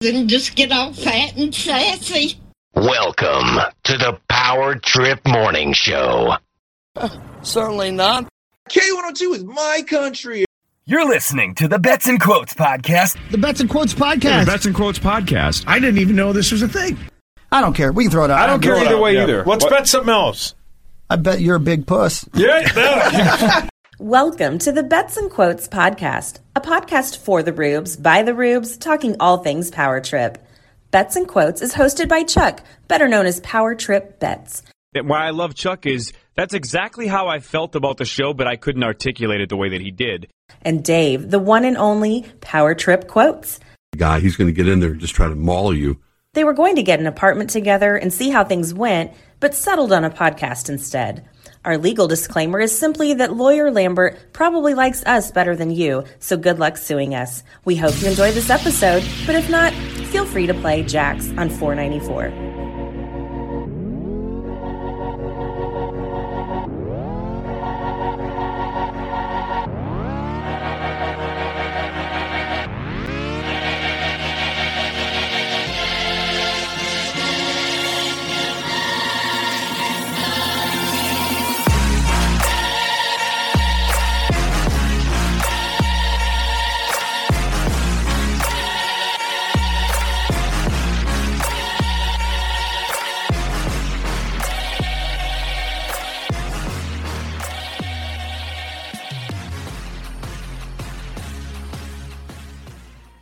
and just get all fat and sassy. Welcome to the Power Trip Morning Show. Uh, certainly not. K102 is my country. You're listening to the Bets and Quotes podcast. The Bets and Quotes podcast. Yeah, the Bets and Quotes podcast. I didn't even know this was a thing. I don't care. We can throw it out. I don't care either way Yeah. either. Let's What- bet something else. I bet you're a big puss. Yeah. Welcome to the Bets and Quotes podcast, a podcast for the rubes, by the rubes, talking all things Power Trip. Bets and Quotes is hosted by Chuck, better known as Power Trip Bets. Why I love Chuck is that's exactly how I felt about the show, but I couldn't articulate it the way that he did. And Dave, the one and only Power Trip Quotes. guy. He's going to get in there and just try to maul you. They were going to get an apartment together and see how things went, but settled on a podcast instead. Our legal disclaimer is simply that lawyer Lambert probably likes us better than you, so good luck suing us. We hope you enjoy this episode, but if not, feel free to play Jax on 494.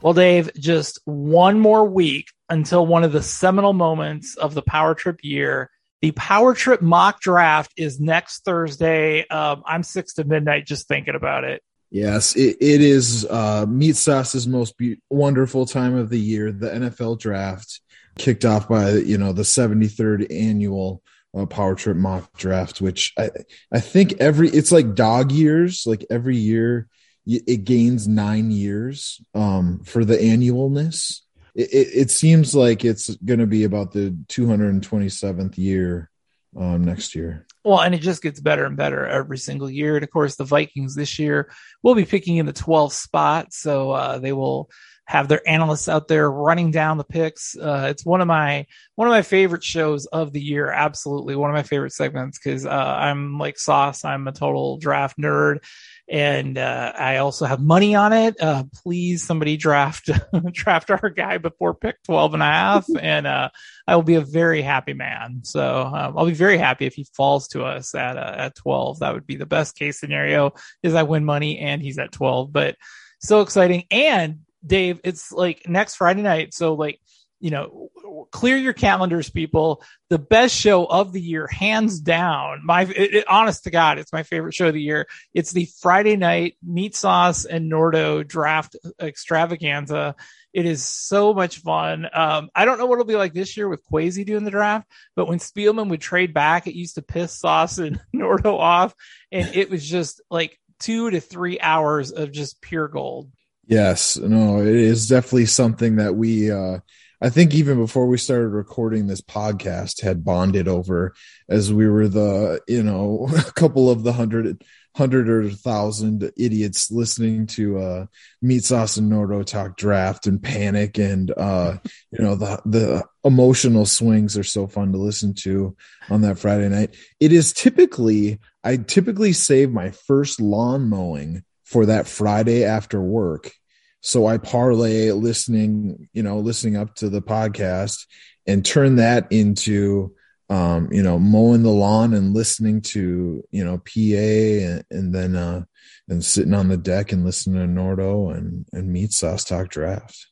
Well, Dave, just one more week until one of the seminal moments of the Power Trip year. The Power Trip mock draft is next Thursday. Um, I'm six to midnight just thinking about it. Yes, it, it is uh, Meat Sauce's most be- wonderful time of the year. The NFL draft kicked off by you know the 73rd annual uh, Power Trip mock draft, which I I think every it's like dog years. Like every year, it gains nine years um, for the annualness. It, it, it seems like it's going to be about the 227th year um, next year. Well, and it just gets better and better every single year. And of course, the Vikings this year will be picking in the 12th spot. So uh, they will have their analysts out there running down the picks. Uh, it's one of my one of my favorite shows of the year. Absolutely, one of my favorite segments because uh, I'm like Sauce. I'm a total draft nerd, and uh, I also have money on it. Uh, please, somebody draft draft our guy before pick 12 and a half, and uh, I will be a very happy man. So um, I'll be very happy if he falls to us at uh, at 12. That would be the best case scenario. Is I win money and he's at 12. But so exciting. And Dave, it's like next Friday night. So like you know, clear your calendars, people. The best show of the year, hands down. My, it, it- honest to God, it's my favorite show of the year. It's the Friday night meat sauce and Nordo draft extravaganza. It is so much fun. Um, I don't know what it'll be like this year with Kwesi doing the draft, but when Spielman would trade back, it used to piss Sauce and Nordo off, and it was just like two to three hours of just pure gold. Yes, no, it is definitely something that we uh I think even before we started recording this podcast had bonded over as we were the, you know, a couple of the hundred hundred or thousand idiots listening to uh Meat Sauce and Nordo talk draft and panic and uh you know the the emotional swings are so fun to listen to on that Friday night. It is typically I typically save my first lawn mowing for that Friday after work. So I parlay listening, you know, listening up to the podcast and turn that into, um, you know, mowing the lawn and listening to, you know, PA and, and then, uh, and sitting on the deck and listening to Nordo and, and Meat Sauce Talk Draft.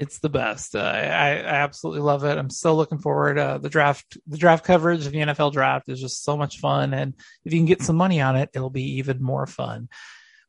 It's the best. Uh, I, I absolutely love it. I'm so looking forward. Uh, the draft, the draft coverage of the NFL draft is just so much fun, and if you can get some money on it, it'll be even more fun.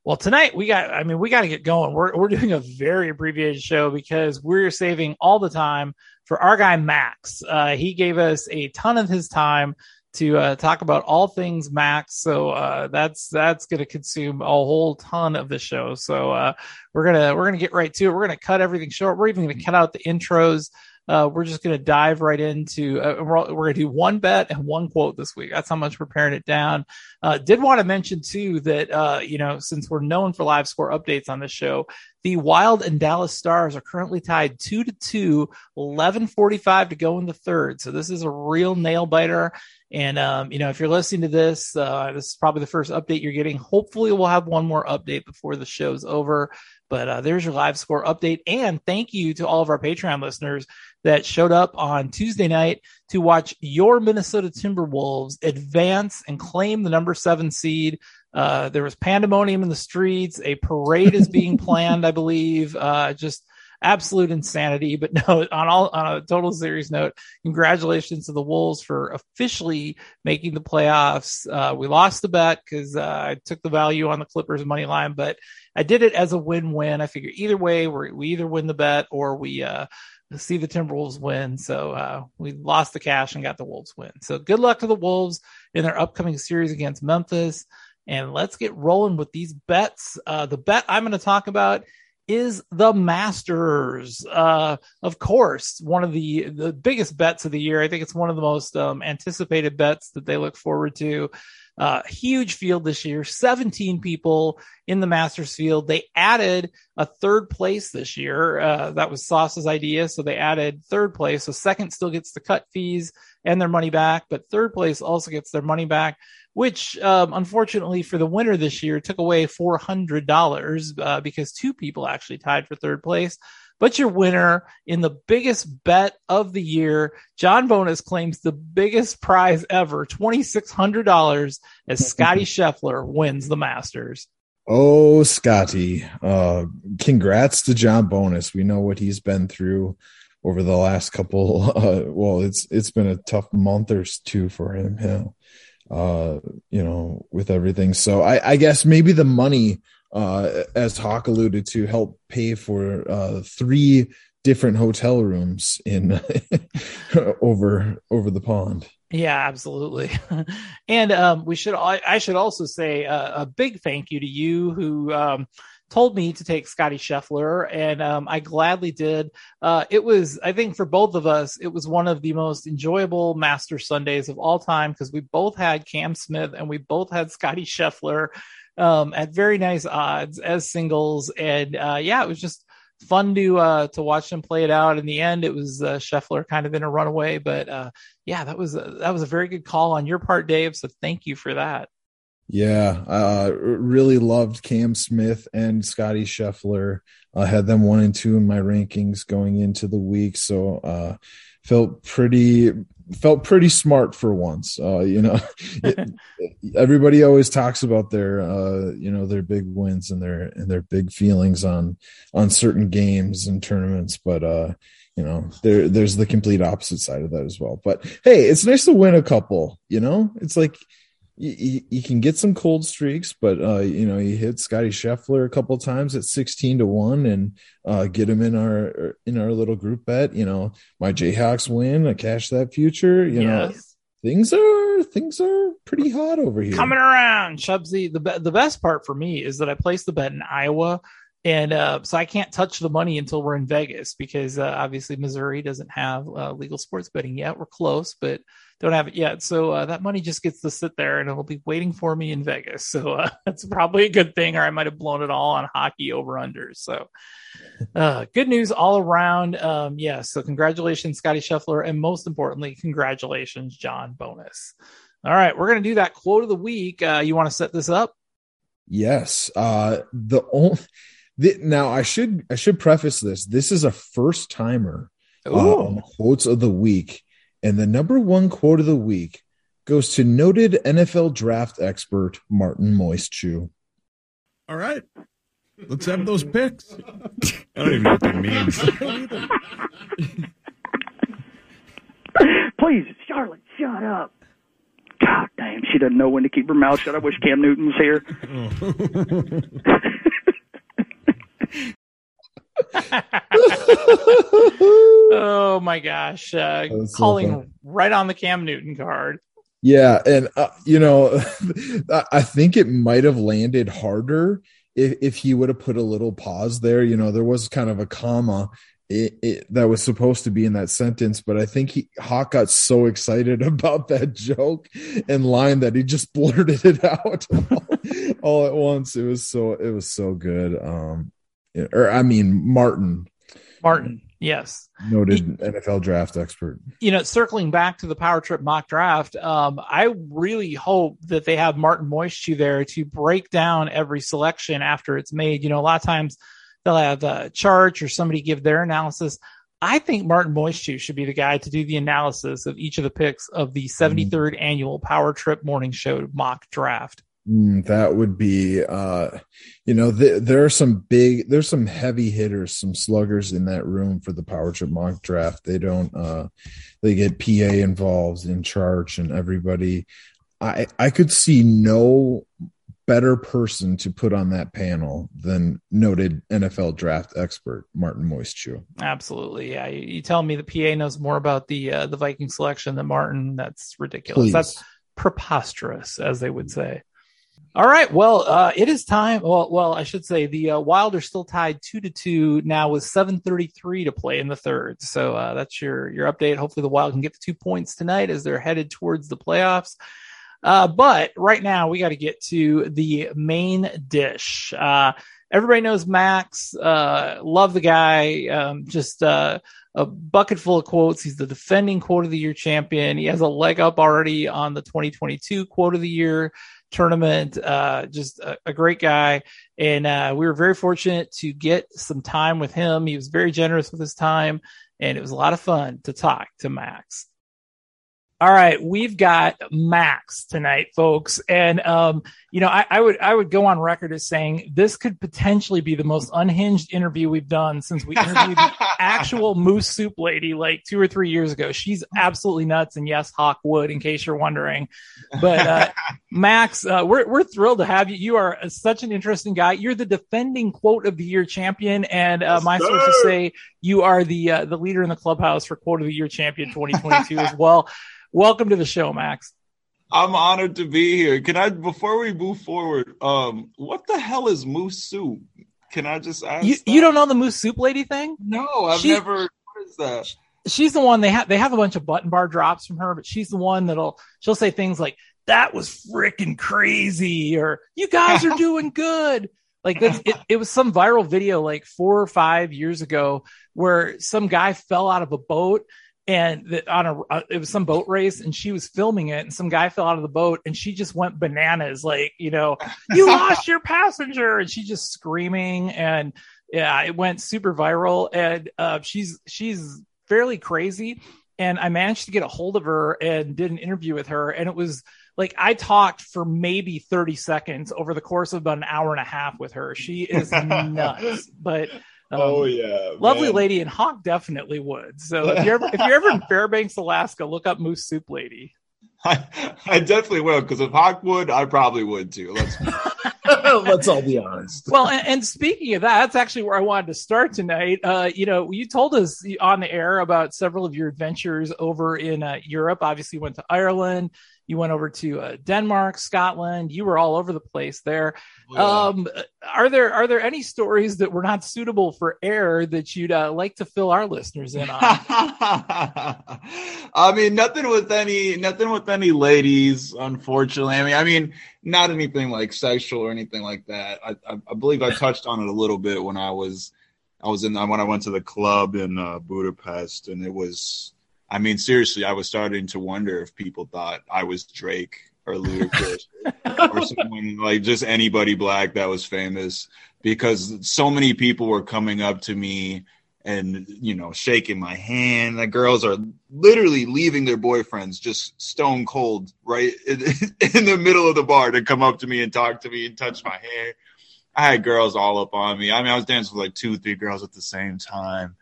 Well, tonight we got, I mean, we got to get going. We're, we're doing a very abbreviated show because we're saving all the time for our guy, Max. Uh, he gave us a ton of his time to uh, talk about all things Max. So uh, that's that's going to consume a whole ton of the show. So uh, we're gonna we're gonna get right to it. We're gonna cut everything short. We're even gonna cut out the intros uh, we're just going to dive right into. Uh, we're, we're going to do one bet and one quote this week. That's how much we're paring it down. Uh, did want to mention too that uh, you know since we're known for live score updates on this show, the Wild and Dallas Stars are currently tied two to two, 11:45 to go in the third. So this is a real nail biter. And um, you know, if you're listening to this, uh, this is probably the first update you're getting. Hopefully, we'll have one more update before the show's over. But uh, there's your live score update, and thank you to all of our Patreon listeners that showed up on Tuesday night to watch your Minnesota Timberwolves advance and claim the number seven seed. Uh, there was pandemonium in the streets. A parade is being planned, I believe. Uh, just absolute insanity. But no, on all on a total serious note, congratulations to the Wolves for officially making the playoffs. Uh, we lost the bet because uh, I took the value on the Clippers money line, but I did it as a win-win. I figure either way, we we either win the bet or we uh, see the Timberwolves win. So uh, we lost the cash and got the Wolves win. So good luck to the Wolves in their upcoming series against Memphis. And let's get rolling with these bets. Uh, the bet I'm going to talk about is the Masters. Uh, of course, one of the the biggest bets of the year. I think it's one of the most um, anticipated bets that they look forward to. Uh, huge field this year, 17 people in the Masters field. They added a third place this year. Uh, that was Sauce's idea. So they added third place. So second still gets the cut fees and their money back, but third place also gets their money back which um, unfortunately for the winner this year took away $400 uh, because two people actually tied for third place. But your winner in the biggest bet of the year, John Bonus claims the biggest prize ever, $2,600 as Scotty Scheffler wins the Masters. Oh, Scotty. Uh, congrats to John Bonus. We know what he's been through over the last couple uh, well it's it's been a tough month or two for him yeah uh, you know, with everything. So I, I guess maybe the money, uh, as Hawk alluded to, help pay for uh, three different hotel rooms in over over the pond. Yeah, absolutely. and um, we should I, should also say uh, a big thank you to you who um, told me to take Scotty Scheffler, and um, I gladly did. Uh, it was, I think, for both of us, it was one of the most enjoyable Master Sundays of all time because we both had Cam Smith and we both had Scotty Scheffler um, at very nice odds as singles, and uh, yeah, it was just fun to uh, to watch them play it out. In the end, it was uh, Scheffler kind of in a runaway, but uh, yeah, that was a, that was a very good call on your part, Dave. So thank you for that. Yeah, uh, really loved Cam Smith and Scotty Scheffler. I had them one and two in my rankings going into the week, so uh, felt pretty felt pretty smart for once. Uh, you know, it, everybody always talks about their uh, you know their big wins and their and their big feelings on on certain games and tournaments, but uh, you know there there's the complete opposite side of that as well. But hey, it's nice to win a couple. You know, it's like you, you, can get some cold streaks, but uh, you know, you hit Scotty Scheffler a couple times at sixteen to one, and uh, get him in our in our little group bet. You know, my Jayhawks win, I cash that future. You yes. know, things are things are pretty hot over here. Coming around, Shubsy. The the best part for me is that I placed the bet in Iowa and uh, so I can't touch the money until we're in Vegas because uh, obviously Missouri doesn't have uh, legal sports betting yet. We're close, but don't have it yet. So uh, that money just gets to sit there and it'll be waiting for me in Vegas. So uh, that's probably a good thing, or I might have blown it all on hockey over unders. So uh, good news all around. Um, yeah. So congratulations, Scotty Scheffler, and most importantly, congratulations, John Bonus. All right, we're gonna do that quote of the week. you want to set this up? Yes. the only the, now I should I should preface this. This is a first timer uh, on quotes of the week, and the number one quote of the week goes to noted NFL draft expert Martin Moistshoe. All right, let's have those picks. I don't even know what that means. Please, Charlotte, shut up. God damn, she doesn't know when to keep her mouth shut. I wish Cam Newton was here. Oh. my gosh. Uh, calling so right on the Cam Newton card. Yeah. And, uh, you know, I think it might have landed harder if, if he would have put a little pause there. You know, there was kind of a comma it, it, that was supposed to be in that sentence, but I think he Hawk got so excited about that joke and line that he just blurted it out all, all at once. It was so it was so good. Um, or I mean Martin, Martin, yes, noted NFL draft expert. You know, circling back to the Power Trip mock draft, um, I really hope that they have Martin Moisture there to break down every selection after it's made. You know, a lot of times they'll have a chart or somebody give their analysis. I think Martin Moisture should be the guy to do the analysis of each of the picks of the 73rd mm. annual Power Trip Morning Show mock draft. Mm, that would be, uh, you know, th- there are some big, there's some heavy hitters, some sluggers in that room for the Power Trip mock draft. They don't, uh, they get PA involved in charge and everybody. I I could see no better person to put on that panel than noted NFL draft expert Martin Moisture. Absolutely, yeah. You, you, tell me the PA knows more about the uh, the Viking selection than Martin. That's ridiculous. Please. That's preposterous, as they would say. All right. Well, uh, it is time. Well, well, I should say the uh, Wild are still tied two to two now with 7:33 to play in the third. So uh, that's your your update. Hopefully, the Wild can get the two points tonight as they're headed towards the playoffs. Uh, but right now, we got to get to the main dish. Uh, everybody knows Max. Uh, love the guy. Um, just a bucket full of quotes. He's the defending quote of the year champion. He has a leg up already on the 2022 quote of the year tournament. Uh, just a, a, great guy. And uh, we were very fortunate to get some time with him. He was very generous with his time, and it was a lot of fun to talk to Max. All right, we've got Max tonight, folks, and um, you know, I, I, would I would go on record as saying this could potentially be the most unhinged interview we've done since we interviewed the actual Moose Soup Lady like two or three years ago. She's absolutely nuts, and yes, Hawk would, in case you're wondering. But uh, Max, uh, we're we're thrilled to have you. You are such an interesting guy. You're the defending quote of the year champion, and uh, my sources say you are the uh, the leader in the clubhouse for quote of the year champion 2022 as well. Welcome to the show, Max. I'm honored to be here. Can I, before we move forward, um, what the hell is moose soup? Can I just ask? You, you don't know the moose soup lady thing? No, I've she, never. What is that? She's the one they have. They have a bunch of button bar drops from her, but she's the one that'll. She'll say things like, "That was freaking crazy," or "You guys are doing good." Like it, it was some viral video like four or five years ago where some guy fell out of a boat and that on a uh, it was some boat race and she was filming it and some guy fell out of the boat and she just went bananas like you know you lost your passenger and she just screaming and yeah it went super viral and uh, she's she's fairly crazy and I managed to get a hold of her and did an interview with her and it was like I talked for maybe 30 seconds over the course of about an hour and a half with her. She is nuts, but um, oh yeah, lovely man. lady, and Hawk definitely would. So if you're ever if you're ever in Fairbanks, Alaska, look up Moose Soup Lady. I, I definitely will because if Hawk would, I probably would too. Let's let's all be honest. Well, and, and, speaking of that, that's actually where I wanted to start tonight. Uh, you know, you told us on the air about several of your adventures over in uh, Europe. Obviously, you went to Ireland. You went over to uh, Denmark, Scotland. You were all over the place there. Oh, yeah. um, are there are there any stories that were not suitable for air that you'd uh, like to fill our listeners in on? I mean, nothing with any nothing with any ladies, unfortunately. I mean, I mean, not anything like sexual or anything like that. I, I, I believe I touched on it a little bit when I was I was in when I went to the club in uh, Budapest, and it was I mean, seriously, I was starting to wonder if people thought I was Drake or Ludacris or someone like just anybody black that was famous because so many people were coming up to me and you know shaking my hand. The girls are literally leaving their boyfriends just stone cold right in, in the middle of the bar to come up to me and talk to me and touch my hair. I had girls all up on me. I mean i was dancing with like two three girls at the same time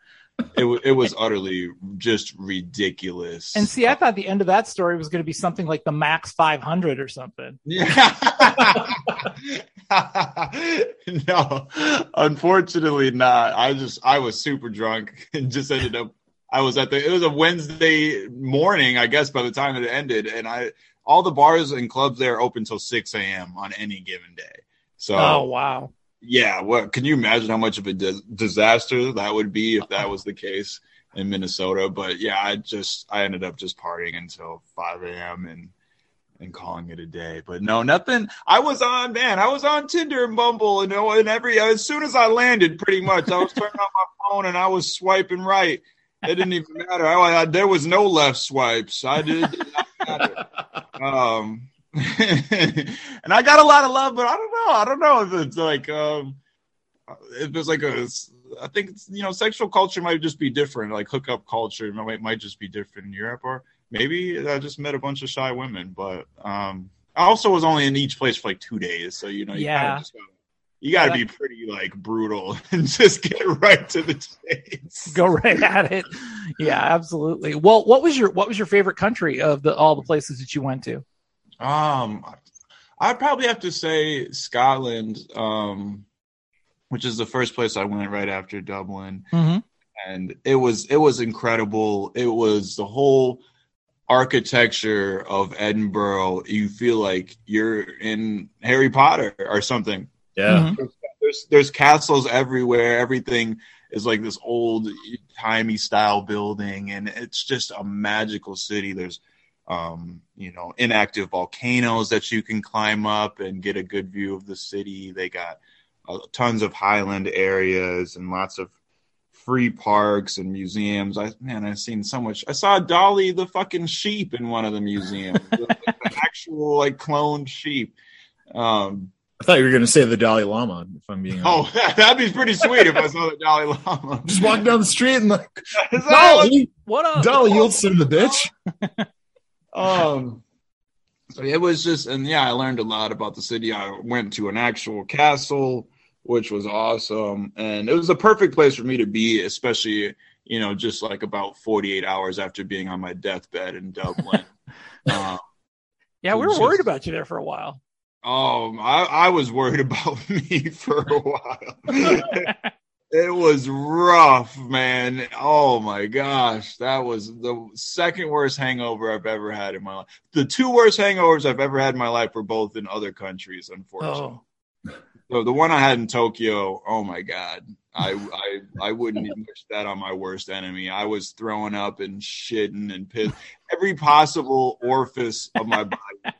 it, it was utterly just ridiculous. And see, I thought the end of that story was going to be something like the Max 500 or something. Yeah. no, unfortunately not. I just I was super drunk and just ended up. I was at the. It was a Wednesday morning, I guess, by the time it ended, and I all the bars and clubs there open till six a.m. on any given day. So, oh wow. Yeah, what can you imagine how much of a dis- disaster that would be if that was the case in Minnesota? But yeah, I just I ended up just partying until 5 a.m. and and calling it a day. But no, nothing. I was on man, I was on Tinder and Bumble, and, and every as soon as I landed, pretty much I was turning on my phone and I was swiping right. It didn't even matter. I, I, there was no left swipes. I did. It did not matter. Um, and I got a lot of love, but I don't know. I don't know if it's like um, if it's like a. I think it's, you know, sexual culture might just be different. Like hookup culture might might just be different in Europe, or maybe I just met a bunch of shy women. But um, I also was only in each place for like two days, so you know, you Yeah. Just gotta, you got to be pretty like brutal and just get right to the chase. Go right at it. Yeah, absolutely. Well, what was your what was your favorite country of the all the places that you went to? Um, I'd probably have to say Scotland, um, which is the first place I went right after Dublin, Mm-hmm. and it was it was incredible. It was the whole architecture of Edinburgh. You feel like you're in Harry Potter or something. Yeah. There's there's castles everywhere. Everything is like this old timey style building, and it's just a magical city. There's um, you know, inactive volcanoes that you can climb up and get a good view of the city. They got uh, tons of highland areas and lots of free parks and museums. I man, I've seen so much. I saw Dolly the fucking sheep in one of the museums, the, the actual like cloned sheep. Um, I thought you were going to say the Dalai Lama. If I'm being honest. oh, that'd be pretty sweet if I saw the Dalai Lama. just walk down the street and like Is that- Dolly, What up? Dolly, you'll send the bitch. Um, so it was just, and yeah, I learned a lot about the city. I went to an actual castle, which was awesome, and it was a perfect place for me to be, especially you know, just like about 48 hours after being on my deathbed in Dublin. um, Yeah, we were Just- worried about you there for a while. Um, I, I was worried about me for a while. it was rough, man. Oh my gosh, that was the second worst hangover I've ever had in my life. The two worst hangovers I've ever had in my life were both in other countries, unfortunately. Oh, So the one I had in Tokyo, oh my god, I I I wouldn't even wish that on my worst enemy. I was throwing up and shitting and piss every possible orifice of my body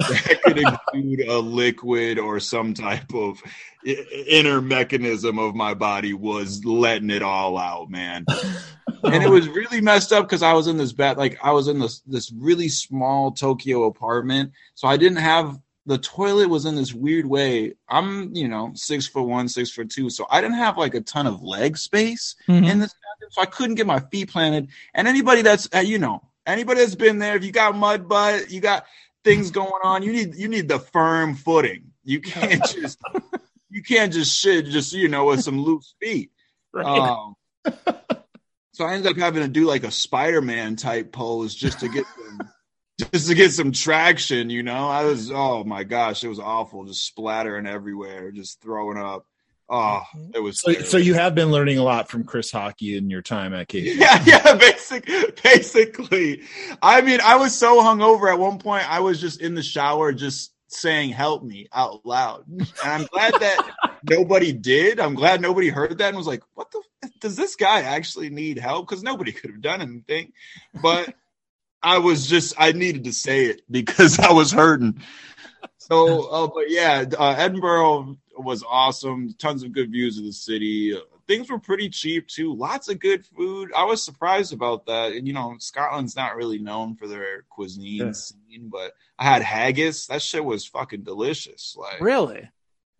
that could include a liquid or some type of inner mechanism of my body was letting it all out, man. And it was really messed up because I was in this bed, like I was in this this really small Tokyo apartment, so I didn't have the toilet was in this weird way. I'm, you know, six foot one, six foot two, so I didn't have like a ton of leg space Mhm. in this bathroom, so I couldn't get my feet planted. And anybody that's, uh, you know, anybody that's been there, if you got mud butt, you got things going on, you need you need the firm footing. You can't just you can't just shit just you know with some loose feet. right. Um, so I ended up having to do like a Spider-Man type pose just to get some, just to get some traction. You know, I was oh my gosh, it was awful, just splattering everywhere, just throwing up. Oh, it was So, so you have been learning a lot from Chris Hawkey in your time at KC. yeah, yeah, basic, basically. I mean, I was so hungover at one point. I was just in the shower, just saying "help me" out loud, and I'm glad that nobody did. I'm glad nobody heard that and was like, "What the? Does this guy actually need help?" Because nobody could have done anything, but I was just I needed to say it because I was hurting. So, uh, but yeah, uh, Edinburgh was awesome. Tons of good views of the city. Things were pretty cheap too. Lots of good food. I was surprised about that. And you know, Scotland's not really known for their cuisine Yeah. scene, but I had haggis. That shit was fucking delicious. Like, really?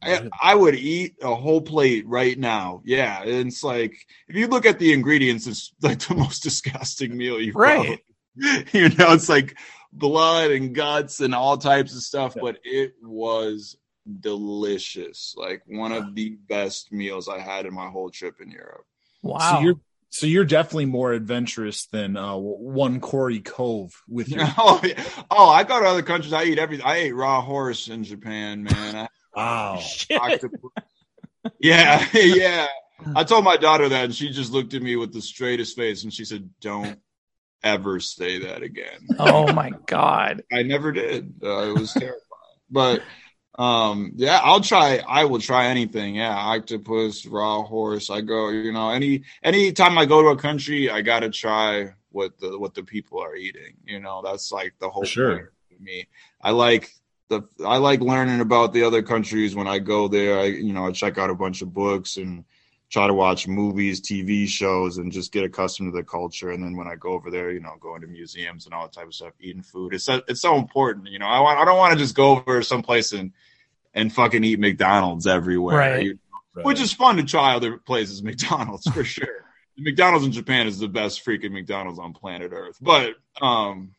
I, I would eat a whole plate right now. Yeah, and it's like if you look at the ingredients, it's like the most disgusting meal you've Right. probably- You know, it's like blood and guts and all types of stuff, but it was delicious. Like one of the best meals I had in my whole trip in Europe. Wow. So you're so you're definitely more adventurous than uh, one Corey Cove with your. Oh, yeah. oh, I go to other countries. I eat everything. I ate raw horse in Japan, man. I, Wow. octopus. Yeah, yeah. I told my daughter that, and she just looked at me with the straightest face, and she said, "Don't ever say that again." oh my god. I never did. Uh, it was terrifying. But Um, yeah, I'll try. I will try anything. Yeah, octopus, raw horse. I go. You know, any any time I go to a country, I gotta try what the what the people are eating. You know, that's like the whole sure. for me. I like the I like learning about the other countries when I go there. I you know I check out a bunch of books and try to watch movies, TV shows, and just get accustomed to the culture. And then when I go over there, you know, going to museums and all that type of stuff, eating food. It's so, it's so important. You know, I want I don't want to just go over someplace and and fucking eat McDonald's everywhere. Right. you know, Which is fun to try other places, McDonald's for sure. McDonald's in Japan is the best freaking McDonald's on planet Earth. But um,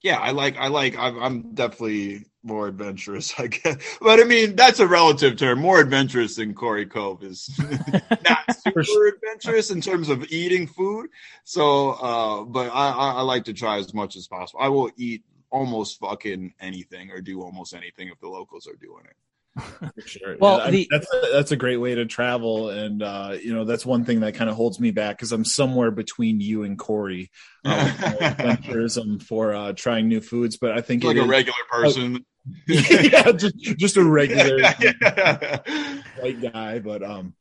yeah, I like I like I'm, I'm definitely more adventurous, I guess. But I mean, that's a relative term. More adventurous than Corey Cove is not super adventurous in terms of eating food. So, uh, but I, I, I like to try as much as possible. I will eat almost fucking anything or do almost anything if the locals are doing it. For sure. Well, Yeah, I- that's a, that's a great way to travel, and uh, you know that's one thing that kind of holds me back because I'm somewhere between you and Corey. Uh, with adventurism for uh, trying new foods, but I think like a is- regular person. yeah, just just a regular white guy, but um,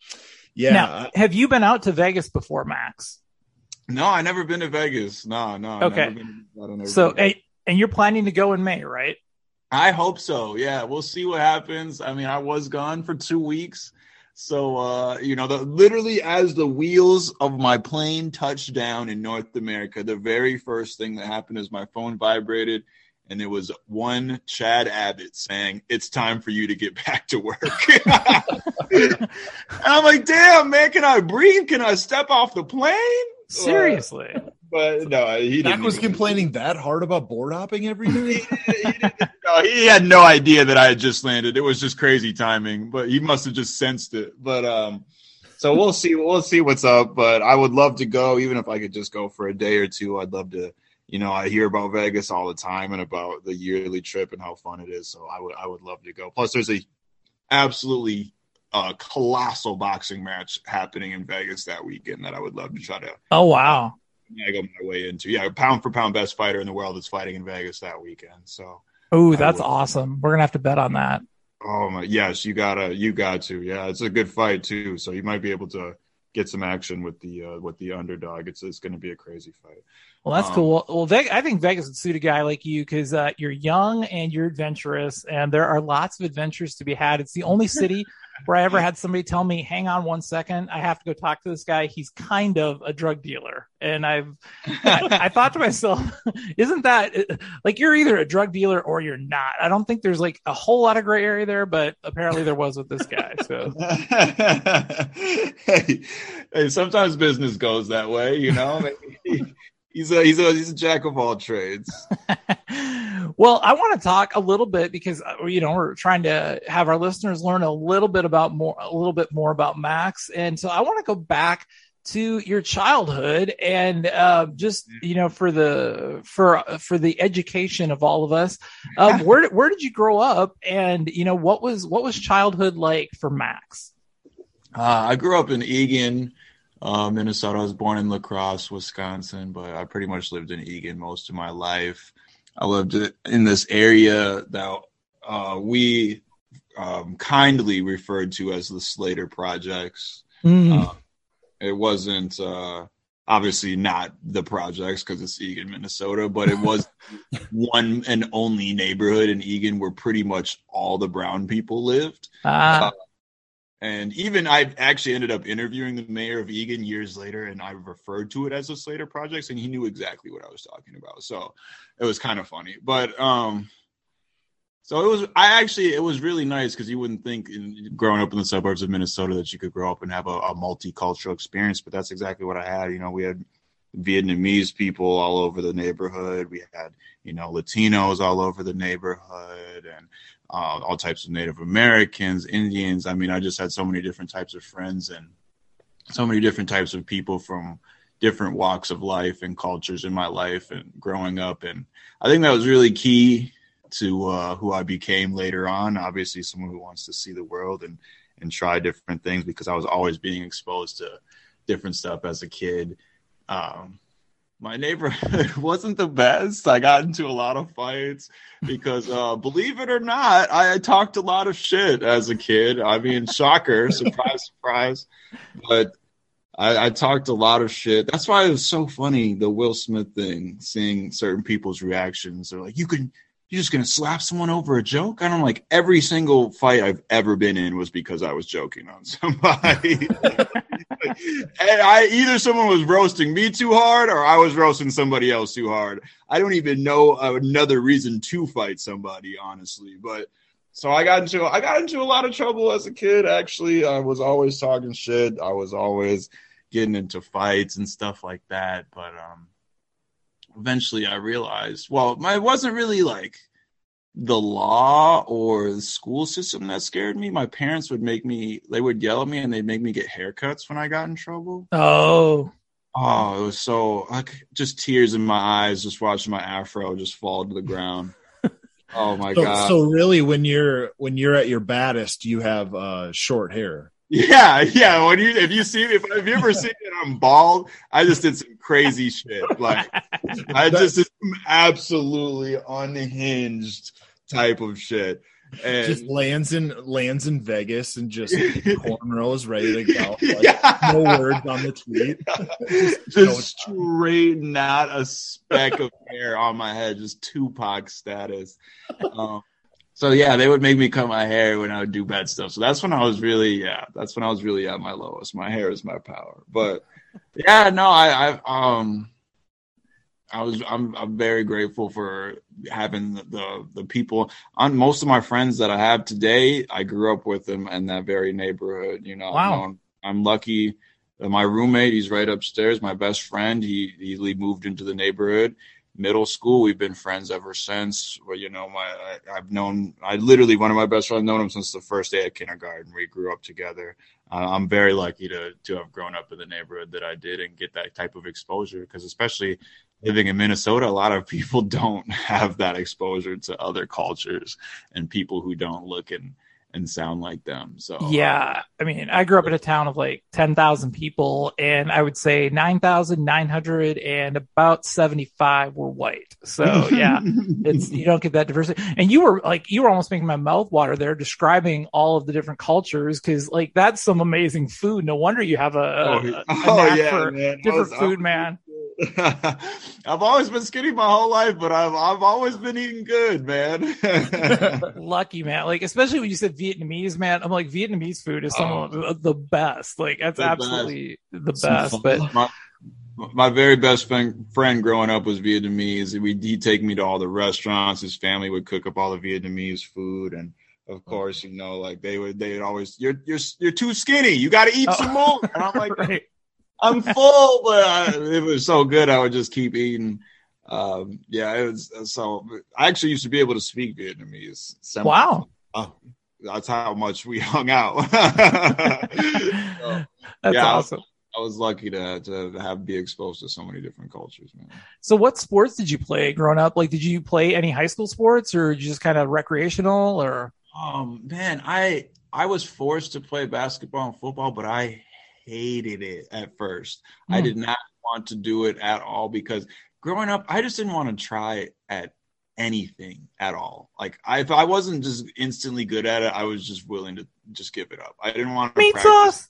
yeah. Now, have you been out to Vegas before, Max? No, I never been to Vegas. No, no. Okay. never been- I don't know. So, and, and you're planning to go in May, right? I hope so. Yeah, we'll see what happens. I mean, I was gone for two weeks. So, uh, you know, the, literally as the wheels of my plane touched down in North America, the very first thing that happened is my phone vibrated and it was one Chad Abbott saying, It's time for you to get back to work. and I'm like, Damn, man, can I breathe? Can I step off the plane? Seriously. But no, he Zach didn't. was complaining that hard about board hopping every night. No, he had no idea that I had just landed. It was just crazy timing, but he must have just sensed it. But um, so we'll see. We'll see what's up. But I would love to go, even if I could just go for a day or two. I'd love to. You know, I hear about Vegas all the time and about the yearly trip and how fun it is. So I would, I would love to go. Plus, there's a absolutely uh, colossal boxing match happening in Vegas that weekend that I would love to try to Oh wow. Snag my way into. Yeah, pound for pound best fighter in the world is fighting in Vegas that weekend. So. Oh, that's awesome. We're gonna have to bet on that. Oh my, yes, you gotta, you got to. Yeah, it's a good fight too. So you might be able to get some action with the uh, with the underdog. It's it's going to be a crazy fight. Well, that's Um, cool. Well, Vegas, I think Vegas would suit a guy like you because uh, you're young and you're adventurous, and there are lots of adventures to be had. It's the only city where I ever had somebody tell me, "Hang on one second, I have to go talk to this guy. He's kind of a drug dealer." And I've, I, I thought to myself, "Isn't that like you're either a drug dealer or you're not?" I don't think there's like a whole lot of gray area there, but apparently there was with this guy. So hey, hey, sometimes business goes that way, you know. he's a he's a he's a jack of all trades. Well, I want to talk a little bit because uh, you know we're trying to have our listeners learn a little bit about more, a little bit more about Max, and so I want to go back to your childhood and uh, just you know for the for for the education of all of us. Um, where where did you grow up, and you know what was what was childhood like for Max? Uh, I grew up in Eagan, uh, Minnesota. I was born in La Crosse, Wisconsin, but I pretty much lived in Eagan most of my life. I lived in this area that uh, we um, kindly referred to as the Slater Projects. Mm. Uh, it wasn't uh, obviously not the projects because it's Eagan, Minnesota, but it was one and only neighborhood in Eagan where pretty much all the brown people lived. Ah. And even I actually ended up interviewing the mayor of Eagan years later, and I referred to it as the Slater Projects, and he knew exactly what I was talking about. So it was kind of funny. But um, so it was. I actually it was really nice because you wouldn't think in growing up in the suburbs of Minnesota that you could grow up and have a, a multicultural experience, but that's exactly what I had. You know, we had Vietnamese people all over the neighborhood. We had you know Latinos all over the neighborhood, and uh, all types of Native Americans, Indians. I mean, I just had so many different types of friends and so many different types of people from different walks of life and cultures in my life and growing up. And I think that was really key to uh, who I became later on. Obviously, someone who wants to see the world and and try different things because I was always being exposed to different stuff as a kid. Um, my neighborhood wasn't the best. I got into a lot of fights because, uh, believe it or not, I, talked a lot of shit as a kid. I mean, shocker, surprise, surprise. But I, I talked a lot of shit. That's why it was so funny the Will Smith thing, seeing certain people's reactions. They're like, "You can, you're just gonna slap someone over a joke?" And I'm like, every single fight I've ever been in was because I was joking on somebody. and I either someone was roasting me too hard or I was roasting somebody else too hard. I don't even know another reason to fight somebody, honestly. But so I got into I got into a lot of trouble as a kid. Actually, I was always talking shit. I was always getting into fights and stuff like that. But um, eventually, I realized, well, my, wasn't really like the law or the school system that scared me. My parents would make me, they would yell at me and they'd make me get haircuts when I got in trouble. Oh. Oh, it was so like just tears in my eyes just watching my afro just fall to the ground. oh my so, god. So really when you're when you're at your baddest, you have uh short hair. Yeah, yeah. When you if you see if if you ever see me I'm bald, I just did some crazy shit. Like I just did absolutely unhinged type of shit. And just lands in lands in Vegas and just cornrows ready to go. Like, yeah. No words on the tweet. just, just straight, not a speck of hair on my head, just Tupac status. Um, so yeah, they would make me cut my hair when I would do bad stuff. So that's when I was really, yeah, that's when I was really at my lowest. My hair is my power. But yeah, no, I, I um, I was, I'm, I'm very grateful for having the, the, the people on most of my friends that I have today. I grew up with them in that very neighborhood. You know, wow. I'm, I'm lucky. Uh, my roommate, he's right upstairs. My best friend, he he moved into the neighborhood middle school. We've been friends ever since. Well, you know, my I, have known I literally one of my best friends known him since the first day of kindergarten. We grew up together. I'm very lucky to to have grown up in the neighborhood that I did and get that type of exposure because especially living in Minnesota, a lot of people don't have that exposure to other cultures and people who don't look and and sound like them. So uh, yeah, I mean, I grew up in a town of like ten thousand people, and I would say nine thousand nine hundred and about seventy five were white. So yeah, it's you don't get that diversity. And you were like, you were almost making my mouth water there, describing all of the different cultures because like that's some amazing food. No wonder you have a, oh, a, a oh, yeah, for man. different Was, food, man. I've always been skinny my whole life, but I've I've always been eating good, man. Lucky man, like especially when you said Vietnamese, man. I'm like Vietnamese food is some Oh. of the best. Like that's The best. absolutely the best. fun- But my, my very best friend, friend growing up was Vietnamese. We, he'd take me to all the restaurants. His family would cook up all the Vietnamese food, and of oh. course, you know, like they would, they would always, you're you're you're too skinny. You got to eat oh. some more. And I'm like, right. I'm full, but I, it was so good. I would just keep eating. Um, yeah, it was so. I actually used to be able to speak Vietnamese. Sem- Wow. Oh, that's how much we hung out. So, That's yeah, I- awesome. I was lucky to to have be exposed to so many different cultures, man. So, what sports did you play growing up? Like, did you play any high school sports, or did you just kind of recreational, or? Um, man, I I was forced to play basketball and football, but I hated it at first. I Hmm. did not want to do it at all because growing up, I just didn't want to try at anything at all. Like I, if I wasn't just instantly good at it, I was just willing to just give it up. I didn't want to Meat practice. sauce.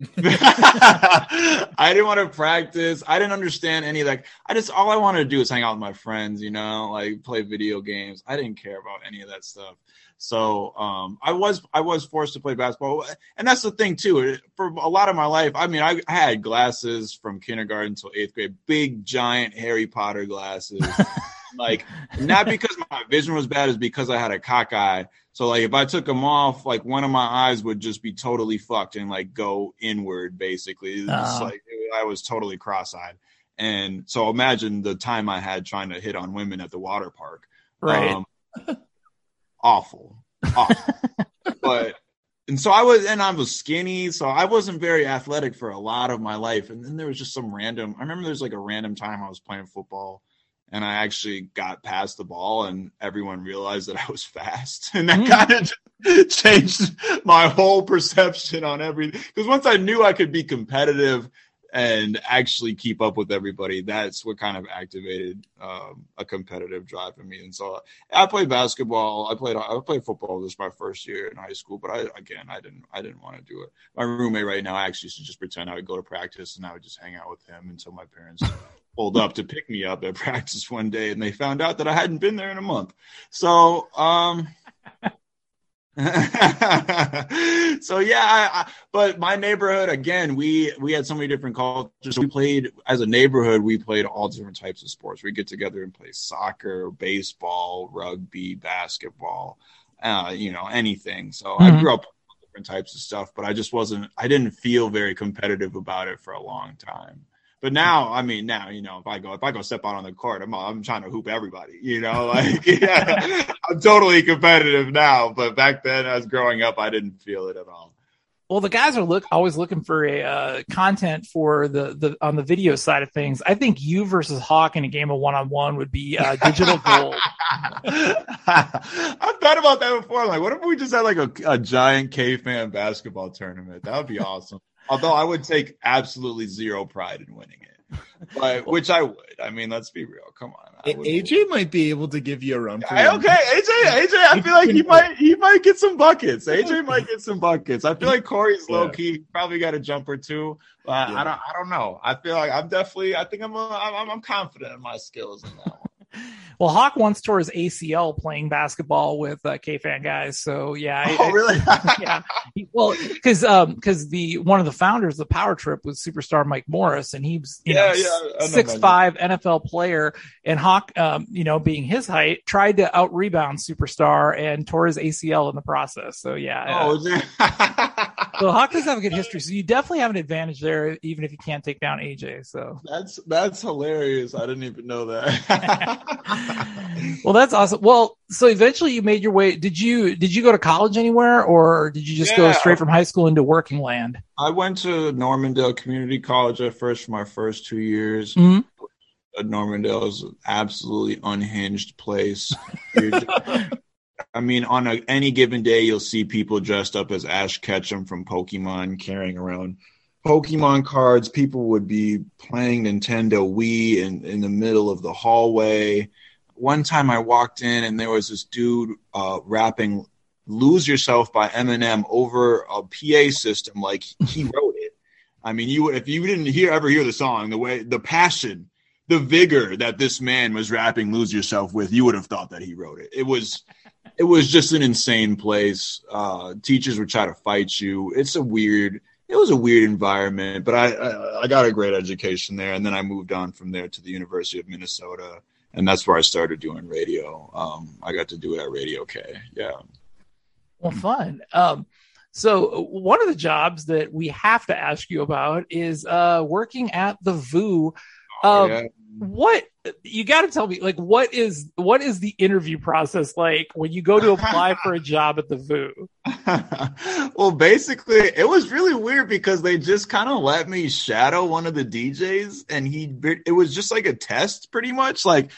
I didn't want to practice. I didn't understand any like I just all I wanted to do was hang out with my friends, you know, like play video games. I didn't care about any of that stuff. So um I was I was forced to play basketball. And that's the thing too. For a lot of my life, I mean I, I had glasses from kindergarten till eighth grade, big giant Harry Potter glasses. like not because my vision was bad, is because I had a cock eye. So like if I took them off, like one of my eyes would just be totally fucked and like go inward basically. Oh. like I was totally cross-eyed. And so imagine the time I had trying to hit on women at the water park. Right. Um, awful. Awful. but and so I was and I was skinny, so I wasn't very athletic for a lot of my life. And then there was just some random I remember there's like a random time I was playing football and I actually got past the ball and everyone realized that I was fast. And that hmm. kind of changed my whole perception on everything. Because once I knew I could be competitive and actually keep up with everybody. That's what kind of activated um, a competitive drive in me. And so I played basketball. I played I played football. This was my first year in high school, but I again I didn't I didn't want to do it. My roommate right now I actually used to just pretend I would go to practice and I would just hang out with him until my parents pulled up to pick me up at practice one day and they found out that I hadn't been there in a month. So um so yeah, I, I, but my neighborhood again, we we had so many different cultures. We played as a neighborhood. We played all different types of sports. We get together and play soccer, baseball, rugby, basketball, uh, you know, anything. So mm-hmm. I grew up with different types of stuff, but I just wasn't. I didn't feel very competitive about it for a long time. But now, I mean, now you know, if I go if I go step out on the court, I'm I'm trying to hoop everybody. You know, like yeah, I'm totally competitive now. But back then, as growing up, I didn't feel it at all. Well, the guys are look always looking for a uh, content for the the on the video side of things. I think you versus Hawk in a game of one on one would be uh, digital gold. I've thought about that before. like, what if we just had like a, a giant K fan basketball tournament? That would be awesome. Although I would take absolutely zero pride in winning it, but which I would. I mean, let's be real. Come on. AJ might be able to give you a run. For okay, AJ, AJ, I feel like he might he might get some buckets. AJ might get some buckets. I feel like Corey's low key probably got a jumper too. But yeah. I don't I don't know. I feel like I'm definitely I think I'm a, I'm, I'm confident in my skills in that one. Well, Hawk once tore his ACL playing basketball with uh, K fan guys. So yeah. Oh, I, really? yeah. Well, because um, because the one of the founders of the Power Trip was superstar Mike Morris, and he was you yeah, know yeah, six five NFL player, and Hawk, um, you know, being his height, tried to out rebound superstar and tore his ACL in the process. So yeah. Oh, uh, so Hawk does have a good history. So you definitely have an advantage there, even if you can't take down AJ. So that's that's hilarious. I didn't even know that. well, that's awesome. Well, so eventually you made your way. Did you did you go to college anywhere, or did you just yeah. go straight from high school into working land? I went to Normandale Community College at first for my first two years. Mm-hmm. Normandale is an absolutely unhinged place. I mean, on a, any given day, you'll see people dressed up as Ash Ketchum from Pokemon carrying around Pokemon cards. People would be playing Nintendo Wii in, in the middle of the hallway. One time I walked in and there was this dude uh, rapping Lose Yourself by Eminem over a PA system like he wrote it. I mean, you if you didn't hear ever hear the song, the way the passion, the vigor that this man was rapping Lose Yourself with, you would have thought that he wrote it. It was it was just an insane place. Uh, teachers would try to fight you. It's a weird. It was a weird environment, but I, I, I got a great education there, and then I moved on from there to the University of Minnesota, and that's where I started doing radio. Um, I got to do it at Radio K. Yeah. Well, fun. Um, so one of the jobs that we have to ask you about is uh, working at the VU. Oh, um, yeah what you got to tell me like what is what is the interview process like when you go to apply for a job at the VU? well, basically, it was really weird because they just kind of let me shadow one of the DJs, and he it was just like a test, pretty much. Like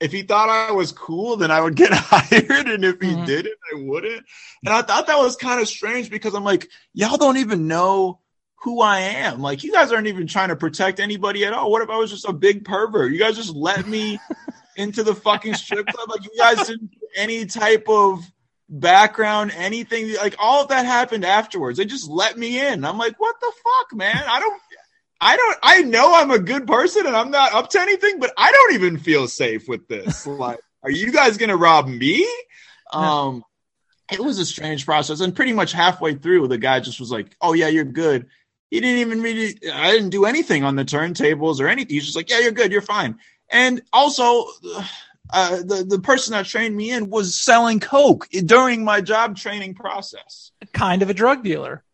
if he thought I was cool, then I would get hired, and if he mm-hmm. didn't, I wouldn't. And I thought that was kind of strange because I'm like, y'all don't even know who I am. Like you guys aren't even trying to protect anybody at all. What if I was just a big pervert? You guys just let me into the fucking strip club. Like you guys didn't do any type of background, anything. Like all of that happened afterwards. They just let me in. I'm like, what the fuck, man? I don't. I don't. I know I'm a good person and I'm not up to anything, but I don't even feel safe with this. Like, are you guys gonna rob me? Um, it was a strange process, and pretty much halfway through, the guy just was like, "Oh yeah, you're good." He didn't even really I didn't do anything on the turntables or anything. He's just like, yeah, you're good, you're fine. And also, uh, the the person that trained me in was selling coke during my job training process. Kind of a drug dealer.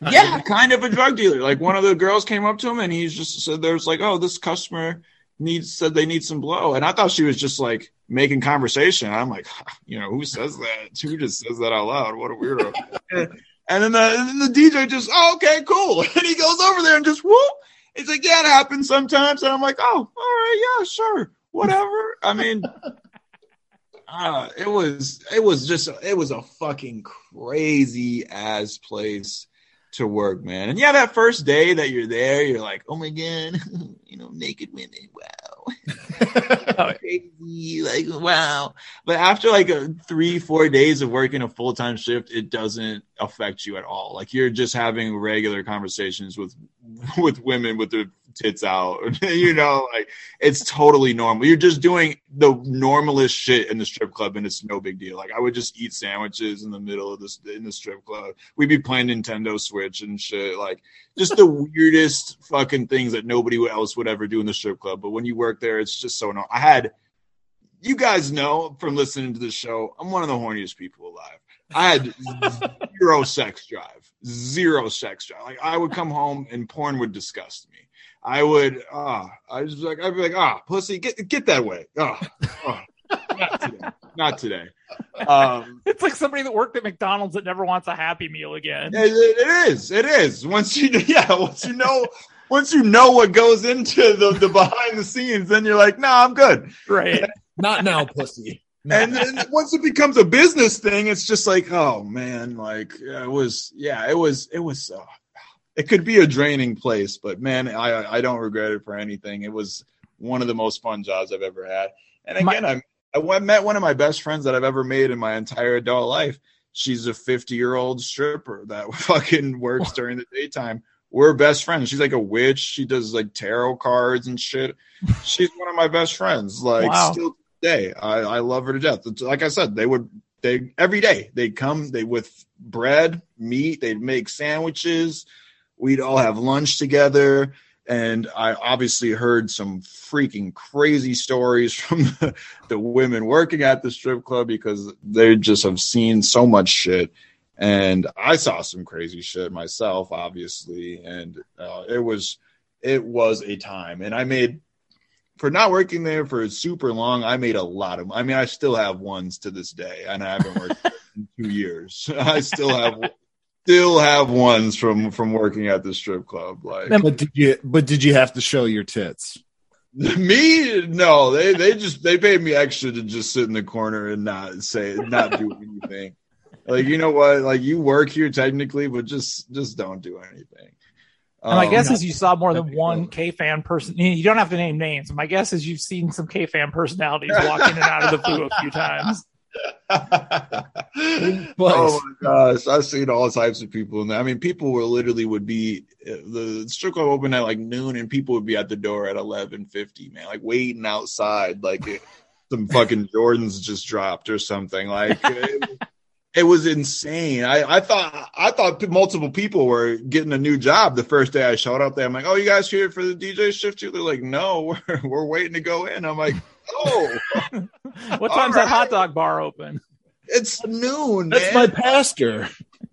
Kind yeah, of. kind of a drug dealer. Like one of the girls came up to him and he's just said, "There's like, oh, this customer needs said they need some blow," and I thought she was just like making conversation. I'm like, you know, who says that? Who just says that out loud? What a weirdo. And then the, and the DJ just, oh, okay, cool. And he goes over there and just whoop. It's like, yeah, it happens sometimes. And I'm like, oh, all right, yeah, sure, whatever. I mean, uh, it was it was just it was a fucking crazy ass place. to work, man. And yeah, that first day that you're there, you're like, oh my god, you know, naked women, wow, crazy, like wow. But after like a three, four days of working a full time shift, it doesn't affect you at all. Like you're just having regular conversations with with women with their tits out. you know, like it's totally normal. You're just doing the normalest shit in the strip club, and it's no big deal. Like I would just eat sandwiches in the middle of this in the strip club. We'd be playing Nintendo Switch and shit. Like just the weirdest fucking things that nobody else would ever do in the strip club. But when you work there, it's just so normal. I had. You guys know from listening to the show, I'm one of the horniest people alive. I had zero sex drive, zero sex drive. Like I would come home and porn would disgust me. I would, ah, I was like, I'd be like, ah, pussy, get get that way. Ah, ah, not today. Not today. Um, it's like somebody that worked at McDonald's that never wants a Happy Meal again. it, it is. It is. Once you, yeah, once you know, once you know what goes into the the behind the scenes, then you're like, nah, I'm good. Right. Not now, pussy. and then once it becomes a business thing, it's just like, oh man, like it was, yeah, it was, it was. Uh, it could be a draining place, but man, I I don't regret it for anything. It was one of the most fun jobs I've ever had. And again, I I met one of my best friends that I've ever made in my entire adult life. She's a 50 year old stripper that fucking works during the daytime. We're best friends. She's like a witch. She does like tarot cards and shit. She's one of my best friends. Like Wow. still today, I I love her to death. It's- Like I said, they would they every day they'd come they with bread, meat. They'd make sandwiches we'd all have lunch together. And i obviously heard some freaking crazy stories from the, the women working at the strip club because they just have seen so much shit. And i saw some crazy shit myself obviously. And uh, it was it was a time. And i made for not working there for super long i made a lot of i mean i still have ones to this day and i haven't worked in two years. I still have still have ones from from working at the strip club. Like, But did you? But did you have to show your tits? me, no, they they just they paid me extra to just sit in the corner and not say not do anything. Like, you know what? Like, you work here technically, but just just don't do anything. And my Um, guess is you saw more than one K fan person. You don't have to name names. My guess is you've seen some K fan personalities walk in and out of the booth a few times. oh my gosh, I've seen all types of people. in there. I mean, people were literally would be the strip club opened at like noon, and people would be at the door at eleven fifty. Man, like waiting outside, like it, some fucking Jordans just dropped or something. Like it, it was insane. I, I thought I thought multiple people were getting a new job the first day I showed up there. I'm like, oh, you guys here for the DJ shift too? They're like, no, we're we're waiting to go in. I'm like, oh. What time's that hot dog bar open? It's noon. That's man. my pastor.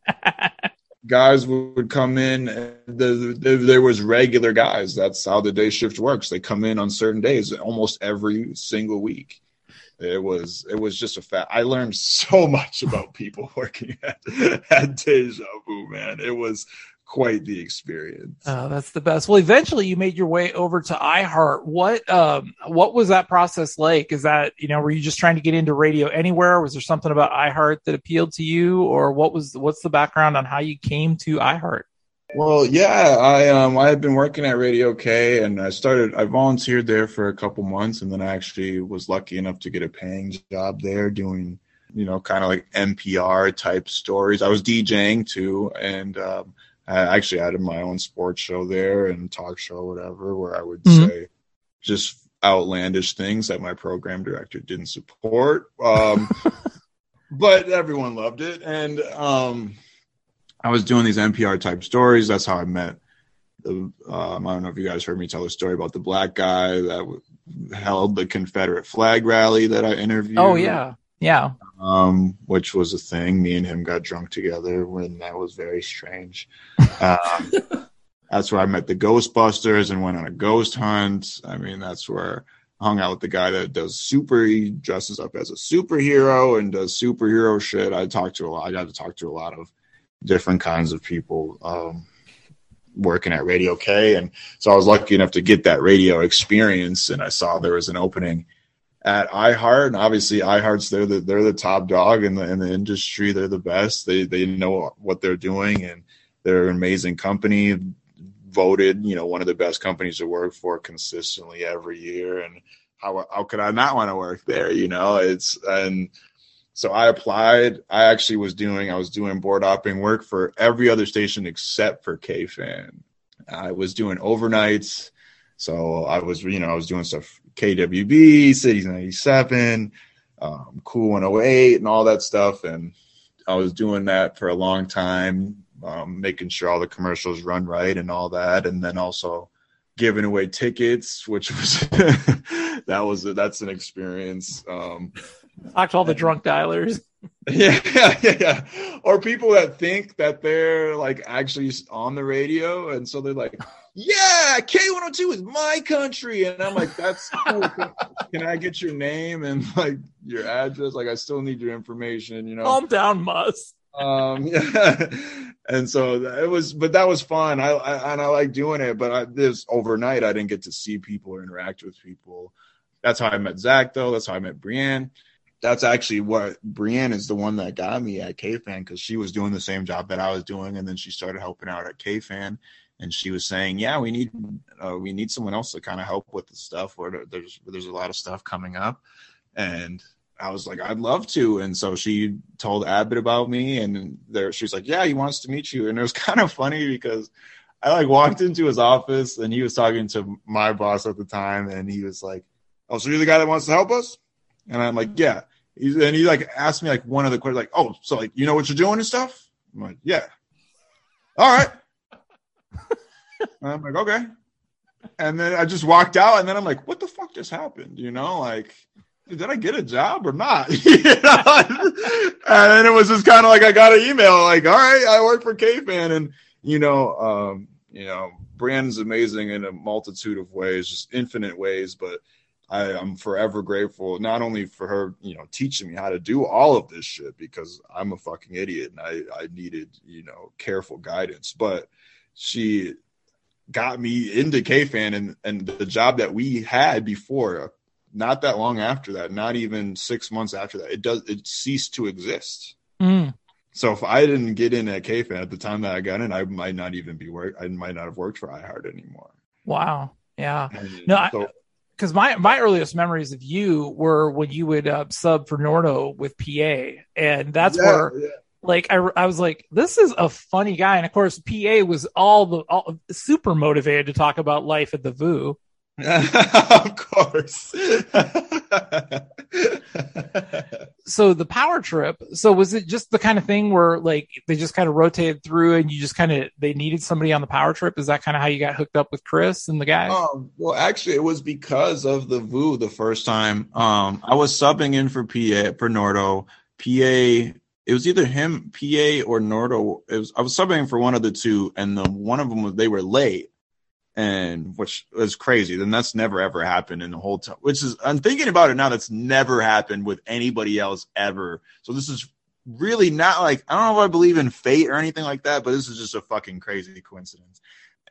guys would come in and the, the, there was regular guys that's how the day shift works they come in on certain days almost every single week it was it was just a fact i learned so much about people working at, at deja vu man it was quite the experience Oh, that's the best. Well, eventually you made your way over to iHeart. What um what was that process like? Is that, you know, were you just trying to get into radio anywhere? Was there something about iHeart that appealed to you or what was what's the background on how you came to iHeart? Well, yeah, I um I had been working at Radio K and I started I volunteered there for a couple months and then I actually was lucky enough to get a paying job there doing you know kind of like NPR type stories. I was DJing too and um I actually had my own sports show there and talk show whatever where I would Mhm. say just outlandish things that my program director didn't support. Um but everyone loved it and um I was doing these NPR type stories. That's how I met the. Um, I don't know if you guys heard me tell a story about the black guy that w- held the Confederate flag rally that I interviewed. Oh yeah. Yeah. Um, which was a thing. Me and him got drunk together when that was very strange. Um, that's where I met the Ghostbusters and went on a ghost hunt. I mean, that's where I hung out with the guy that does super. He dresses up as a superhero and does superhero shit. I talked to a lot. I got to talk to a lot of different kinds of people um, working at Radio K, and so I was lucky enough to get that radio experience. And I saw there was an opening at iHeart, and obviously iHeart's they're the they're the top dog in the in the industry. They're the best. They they know what they're doing, and they're an amazing company, voted you know one of the best companies to work for consistently every year, and how how could I not want to work there? You know, it's and so I applied. I actually was doing I was doing board hopping work for every other station except for KFan. I was doing overnights. So I was, you know, I was doing stuff KDWB, Cities 97, um, Cool 108, and all that stuff. And I was doing that for a long time, um, making sure all the commercials run right and all that. And then also giving away tickets, which was, that was, that's an experience. Um, Talk to all the drunk dialers. yeah, yeah, yeah. Or people that think that they're like actually on the radio, and so they're like, "Yeah, K one hundred two is my country," and I'm like, "That's cool. Can, can I get your name and like your address? Like, I still need your information, you know." Calm down, Mus. Um, yeah. and so it was, but that was fun. I, I and I like doing it, but I, this overnight, I didn't get to see people or interact with people. That's how I met Zach, though. That's how I met Brienne that's actually what Brienne is the one that got me at KFan because she was doing the same job that I was doing, and then she started helping out at KFan, and she was saying, "Yeah, we need uh, we need someone else to kind of help with the stuff. Where there's there's a lot of stuff coming up," and I was like, "I'd love to," and so she told Abbott about me, and there she's like, "Yeah, he wants to meet you," and it was kind of funny because. I like walked into his office and he was talking to my boss at the time and he was like, Oh, so you're the guy that wants to help us? And I'm like, yeah. He's, and he like asked me like one of the questions, like, oh, so like you know what you're doing and stuff. I'm like, yeah. All right. I'm like, okay. And then I just walked out, and then I'm like, what the fuck just happened? You know, like, did I get a job or not? and then it was just kind of like I got an email, like, all right, I work for KFan, and you know, um, you know, Brienne's amazing in a multitude of ways, just infinite ways, but I, am forever grateful, not only for her, you know, teaching me how to do all of this shit because I'm a fucking idiot and I, I needed, you know, careful guidance, but she got me into KFan and, and the job that we had before, not that long after that, not even six months after that, it does, it ceased to exist. Mm. So if I didn't get in at KFan at the time that I got in, I might not even be work. I might not have worked for iHeart anymore. Wow. Yeah. No, so, I, because my my earliest memories of you were when you would uh, sub for Nordo with PA, and that's yeah, where. Yeah. Like I, I was like, this is a funny guy, and of course, PA was all the all, super motivated to talk about life at the VU. of course. so the power trip. So was it just the kind of thing where like they just kind of rotated through and you just kind of they needed somebody on the power trip? Is that kind of how you got hooked up with Chris and the guys? Um, well, actually, it was because of the VU the first time. Um, I was subbing in for PA for Nordo. PA it was either him, PA, or Nordo. It was I was subbing for one of the two, and the one of them was they were late and which is crazy. Then that's never ever happened in the whole time. Which is I'm thinking about it now. That's never happened with anybody else ever. So this is really not like I don't know if I believe in fate or anything like that, but this is just a fucking crazy coincidence.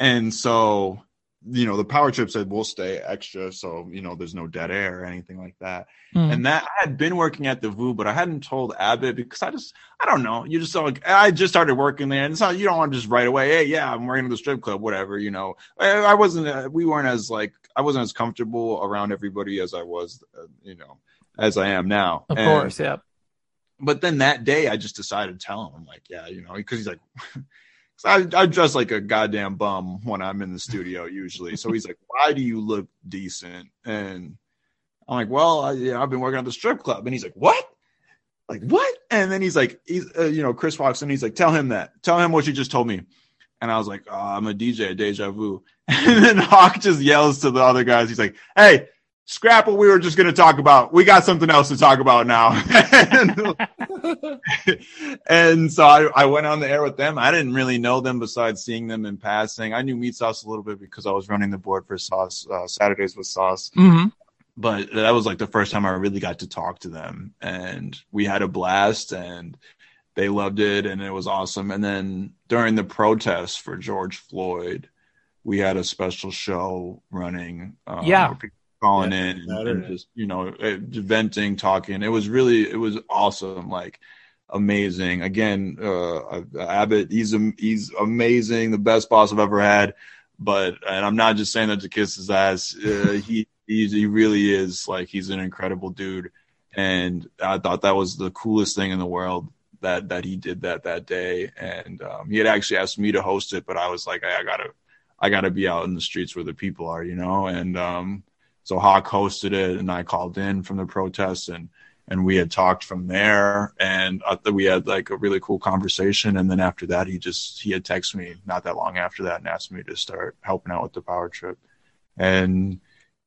And so you know, the power trip said we'll stay extra, so you know, there's no dead air or anything like that. Mm. And that I had been working at the VU, but I hadn't told Abbott because I just I don't know. You just like I just started working there, and it's not you don't want to just right away. Hey, yeah, I'm working at the strip club, whatever. You know, I, I wasn't. Uh, we weren't as like I wasn't as comfortable around everybody as I was, uh, you know, as I am now. Of and, course, yeah. But then that day, I just decided to tell him, I'm like, yeah, you know, because he's like. I, I dress like a goddamn bum when I'm in the studio usually. So he's like, "Why do you look decent?" And I'm like, "Well, I, yeah, I've been working at the strip club." And he's like, "What?" Like what? And then he's like, he's uh, you know, Chris walks in. He's like, "Tell him that. Tell him what you just told me." And I was like, oh, "I'm a DJ Deja Vu." And then Hawk just yells to the other guys. He's like, "Hey, scrap what we were just going to talk about. We got something else to talk about now. and, and, so I, I, went on the air with them. I didn't really know them besides seeing them in passing. I knew Meat Sauce a little bit because I was running the board for Sauce uh, Saturdays with Sauce. Mm-hmm. But that was like the first time I really got to talk to them, and we had a blast, and they loved it, and it was awesome. And then during the protests for George Floyd, we had a special show running. Um, yeah calling yeah, in and, and just you know eh, venting talking it was really it was awesome like amazing. Again, uh, Abbott, he's he's amazing, the best boss I've ever had. But and I'm not just saying that to kiss his ass. Uh, he he's, he really is like he's an incredible dude, and I thought that was the coolest thing in the world that that he did that that day. And um, he had actually asked me to host it, but I was like, I, I gotta I gotta be out in the streets where the people are, you know. And um, so Hawk hosted it, and I called in from the protests and and we had talked from there and we had like a really cool conversation and then after that he just he had texted me not that long after that and asked me to start helping out with the power trip. And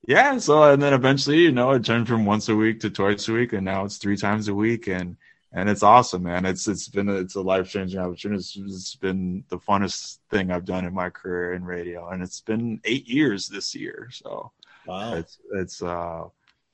yeah so and then eventually you know it turned from once a week to twice a week and now it's three times a week and and it's awesome man. It's it's been a, it's a life-changing opportunity. It's, it's been the funnest thing i've done in my career in radio and it's been eight years this year so wow it's it's uh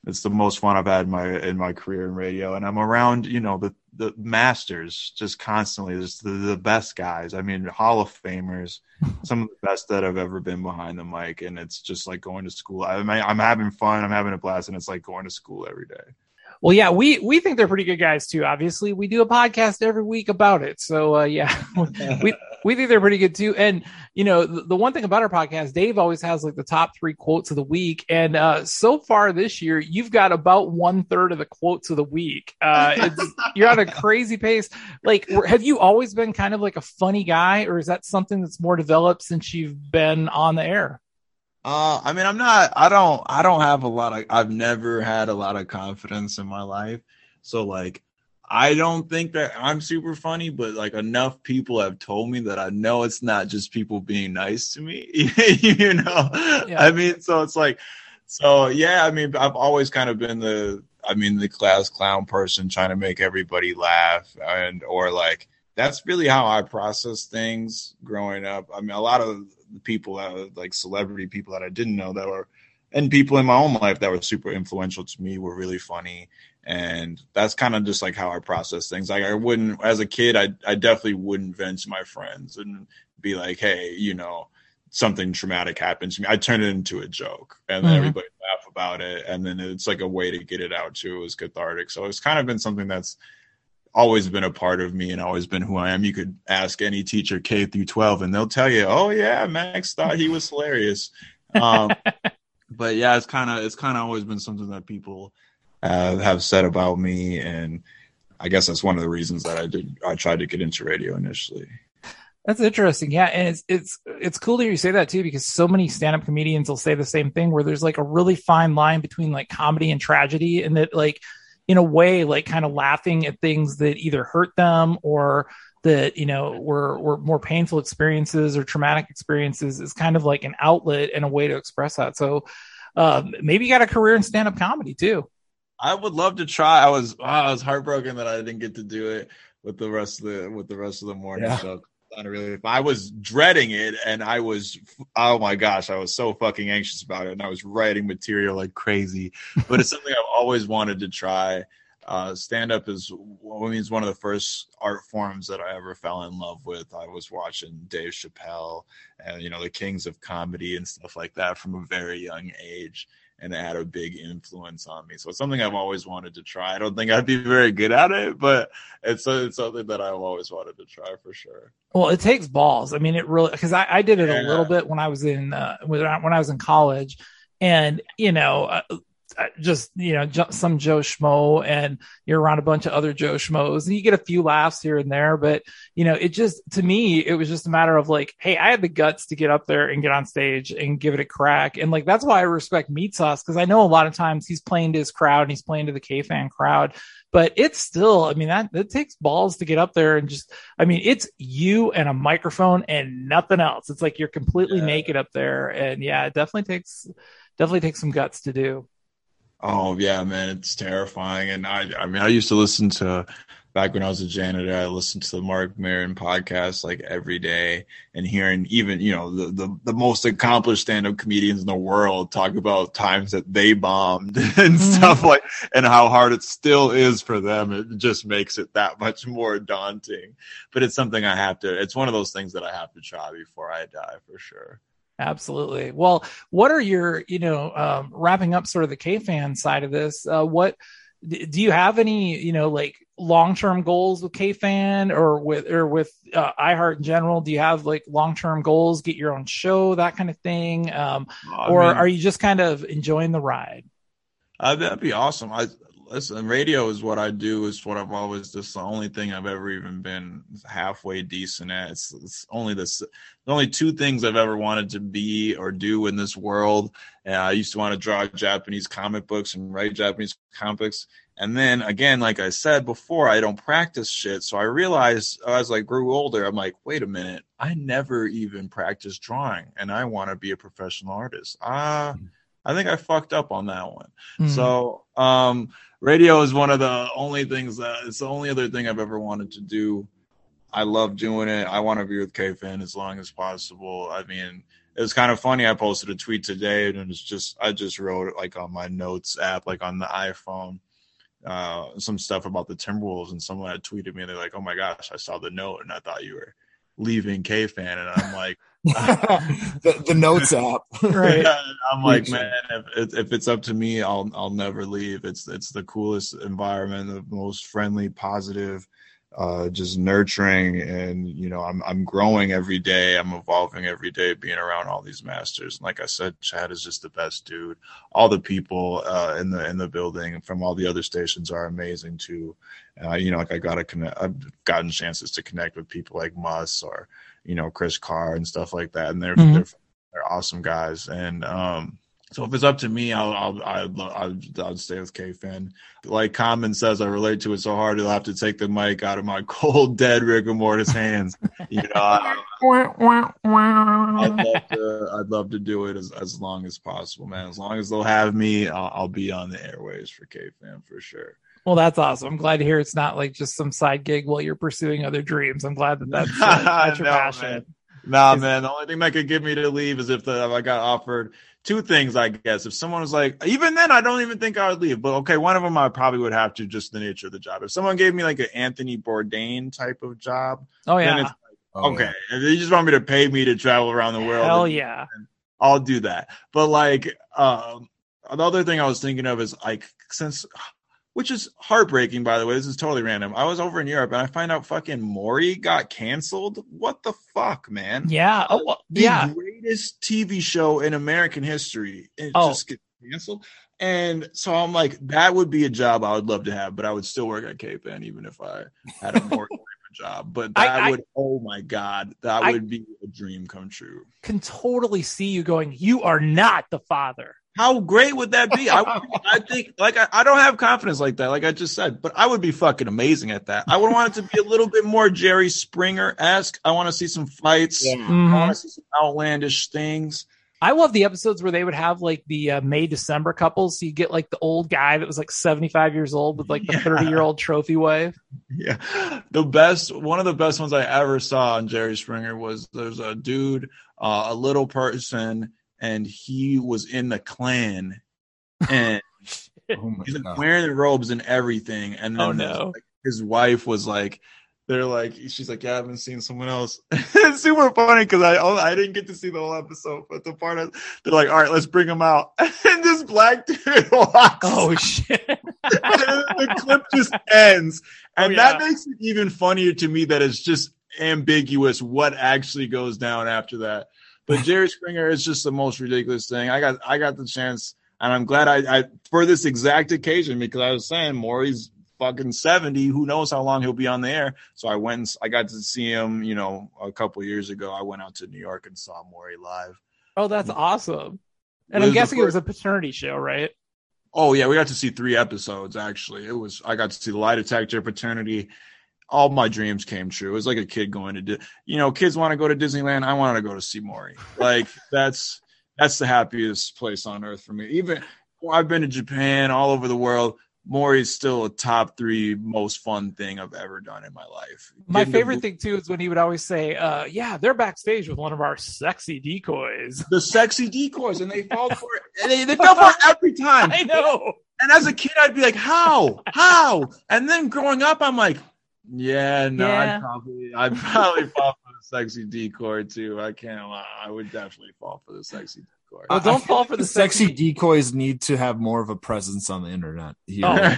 it's the most fun I've had in my in my career in radio, and I'm around you know the the masters just constantly. Just the, the best guys. I mean, Hall of Famers, some of the best that I've ever been behind the mic, and it's just like going to school. I mean, I'm having fun. I'm having a blast, and it's like going to school every day. Well, yeah, we we think they're pretty good guys too. Obviously, we do a podcast every week about it. So uh, yeah, we we think they're pretty good too. And you know, the, the, one thing about our podcast, Dave always has like the top three quotes of the week. And uh, so far this year, you've got about one third of the quotes of the week. Uh, you're on a crazy pace. Like, have you always been kind of like a funny guy, or is that something that's more developed since you've been on the air? Uh, I mean, I'm not. I don't. I don't have a lot of. I've never had a lot of confidence in my life. So like, I don't think that I'm super funny, but like enough people have told me that I know it's not just people being nice to me. you know, yeah. I mean, so it's like, so yeah. I mean, I've always kind of been the. I mean, the class clown person trying to make everybody laugh, and or like that's really how I process things growing up. I mean, a lot of people that like celebrity people that I didn't know that were and people in my own life that were super influential to me were really funny and that's kind of just like how I process things. Like I wouldn't as a kid I I definitely wouldn't vent to my friends and be like, "Hey, you know, something traumatic happened to me." I turn it into a joke and then mm-hmm. everybody laugh about it and then it's like a way to get it out too. It was cathartic. So it's kind of been something that's always been a part of me and always been who I am. You could ask any teacher K through 12 and they'll tell you, "Oh yeah, Max thought he was hilarious." Um, but yeah, it's kind of it's kind of always been something that people uh, have said about me and I guess that's one of the reasons that I did I tried to get into radio initially. That's interesting. Yeah, and it's it's it's cool to hear you say that too because so many stand-up comedians will say the same thing where there's like a really fine line between like comedy and tragedy and that like in a way like kind of laughing at things that either hurt them or that you know were were more painful experiences or traumatic experiences is kind of like an outlet and a way to express that. So um, maybe you got a career in stand-up comedy too. I would love to try. I was oh, i was heartbroken that i didn't get to do it with the rest of the with the rest of the morning yeah. show really I was dreading it and I was oh my gosh, I was so fucking anxious about it and I was writing material like crazy. But it's something I've always wanted to try. Uh, stand up is I mean, it's one of the first art forms that I ever fell in love with. I was watching Dave Chappelle and you know the kings of comedy and stuff like that from a very young age and it had a big influence on me. So it's something I've always wanted to try. I don't think I'd be very good at it, but it's, it's something that I've always wanted to try for sure. Well, it takes balls. I mean, it really because I, I, did it yeah. a little bit when I was in uh, when I was in college, and you know, uh, Uh, just you know some Joe Schmo, and you're around a bunch of other Joe Schmoes, and you get a few laughs here and there. But you know, it just to me, it was just a matter of like, hey, I had the guts to get up there and get on stage and give it a crack, and like that's why I respect Meat Sauce because I know a lot of times he's playing to his crowd and he's playing to the K fan crowd, but it's still, I mean, that it takes balls to get up there and just, I mean, it's you and a microphone and nothing else. It's like you're completely yeah. naked up there, and yeah, it definitely takes definitely takes some guts to do. Oh yeah, man, it's terrifying. And I, I mean, I used to listen to back when I was a janitor. I listened to the Marc Maron podcast like every day, and hearing even you know the the, the most accomplished stand up comedians in the world talk about times that they bombed and mm-hmm. stuff like, and how hard it still is for them. It just makes it that much more daunting. But it's something I have to. It's one of those things that I have to try before I die for sure. Absolutely. Well, what are your, you know, um, wrapping up sort of the K fan side of this? Uh, what, do you have any, you know, like long term goals with KFan or with or with uh, iHeart in general? Do you have like long term goals? Get your own show, that kind of thing, um, I or mean- are you just kind of enjoying the ride? Uh, that'd be awesome. I listen. Radio is what I do. It's what I've always. This the only thing I've ever even been halfway decent at. It's, it's only this. The only two things I've ever wanted to be or do in this world. And I used to want to draw Japanese comic books and write Japanese comics. And then again, like I said before, I don't practice shit. So I realized as I grew older, I'm like, wait a minute, I never even practiced drawing, and I want to be a professional artist. Ah. I think I fucked up on that one. Mhm. So, um, radio is one of the only things that it's the only other thing I've ever wanted to do. I love doing it. I want to be with KFan as long as possible. I mean, it was kind of funny. I posted a tweet today and it's just, I just wrote it like on my notes app, like on the iPhone, uh, some stuff about the Timberwolves. And someone had tweeted me, and they're like, oh my gosh, I saw the note and I thought you were leaving KFan. And I'm like, the, the notes app. Right. I'm like, man, if, if it's up to me, I'll I'll never leave. It's it's the coolest environment, the most friendly, positive, uh, just nurturing, and you know, I'm I'm growing every day. I'm evolving every day, being around all these masters. And like I said, Chad is just the best dude. All the people uh, in the in the building from all the other stations are amazing too. Uh, you know, like I got to connect. I've gotten chances to connect with people like Mus or you know Chris Carr and stuff like that, and they're Mhm. they're they're awesome guys. And um, so if it's up to me, I'll I'll I'll, I'll, I'll stay with KFan. Like Common says, I relate to it so hard. He'll have to take the mic out of my cold, dead rigor mortis hands. You know, I, I'd love to. I'd love to do it as, as long as possible, man. As long as they'll have me, I'll, I'll be on the airways for KFan for sure. Well, that's awesome. I'm glad to hear it's not like just some side gig while you're pursuing other dreams. I'm glad that that's, uh, that's your No, passion. man. Nah, man. The only thing that could get me to leave is if, the, if I got offered two things. I guess if someone was like, even then, I don't even think I would leave. But okay, one of them I probably would have to just the nature of the job. If someone gave me like an Anthony Bourdain type of job, Oh then yeah, it's like, okay, if they just want me to pay me to travel around the world. hell then yeah. I'll do that. But like, um, the other thing I was thinking of is like, since, which is heartbreaking, by the way, this is totally random. I was over in Europe and I find out fucking Maury got canceled. What the fuck, man? Yeah. Oh, well, The yeah. greatest TV show in American history. It Oh. just gets canceled. And so I'm like, that would be a job I would love to have, but I would still work at KFan even if I had a more job. But I- that I- would, oh my God, that I- would be a dream come true. Can totally see you going. You are not the father. How great would that be? I, I think, like, I, I don't have confidence like that, like I just said, but I would be fucking amazing at that. I would want it to be a little bit more Jerry Springer esque. I want to see some fights. I Mhm. want to see some outlandish things. I love the episodes where they would have like the uh, May December couples. So you get like the old guy that was like 75 years old with like the 30 year old trophy wife. Yeah. The best, one of the best ones I ever saw on Jerry Springer was there's a dude, uh, a little person, and he was in the Klan, and Oh he's like, wearing the robes and everything. And oh, then Oh, his- no. like, his wife was like, they're like, she's like, yeah, I haven't seen someone else. it's super funny because I oh, I didn't get to see the whole episode, but the part of, they're like, all right, let's bring him out, and this black dude walks. Oh shit. and the clip just ends, oh, and Oh, that makes it even funnier to me that it's just ambiguous what actually goes down after that. But Jerry Springer is just the most ridiculous thing. I got I got the chance, and I'm glad I, I for this exact occasion because I was saying Maury's fucking 70 who knows how long he'll be on the air so i went and, i got to see him you know a couple years ago i went out to new york and saw Maury live Oh, that's awesome. And I'm guessing it was a paternity show, right? Oh yeah, we got to see three episodes actually. It was I got to see the lie detector, paternity. All my dreams came true. It was like a kid going to, Di- you know, kids want to go to Disneyland. I wanted to go to see Maury. Like that's that's the happiest place on earth for me. Even I've been to Japan, all over the world. Maury's still a top three most fun thing I've ever done in my life. My Getting to favorite thing too is when he would always say, uh, yeah, they're backstage with one of our sexy decoys. the sexy decoys, and they fall for it. And they, they fell for it every time. I know. And as a kid, I'd be like, "How? How?" And then growing up, I'm like, "Yeah, no, Yeah. I'd probably, I'd probably fall for the sexy decoy too. I can't lie. I would definitely fall for the sexy." Corey. Well, don't fall for the sexy decoys need to have more of a presence on the internet here. Oh.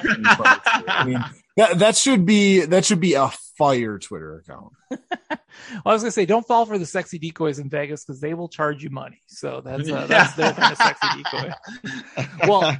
I mean, that, that should be that should be a fire Twitter account. Well, I was gonna say, don't fall for the sexy decoys in Vegas because they will charge you money. So that's uh, that's their kind of sexy decoy. Well,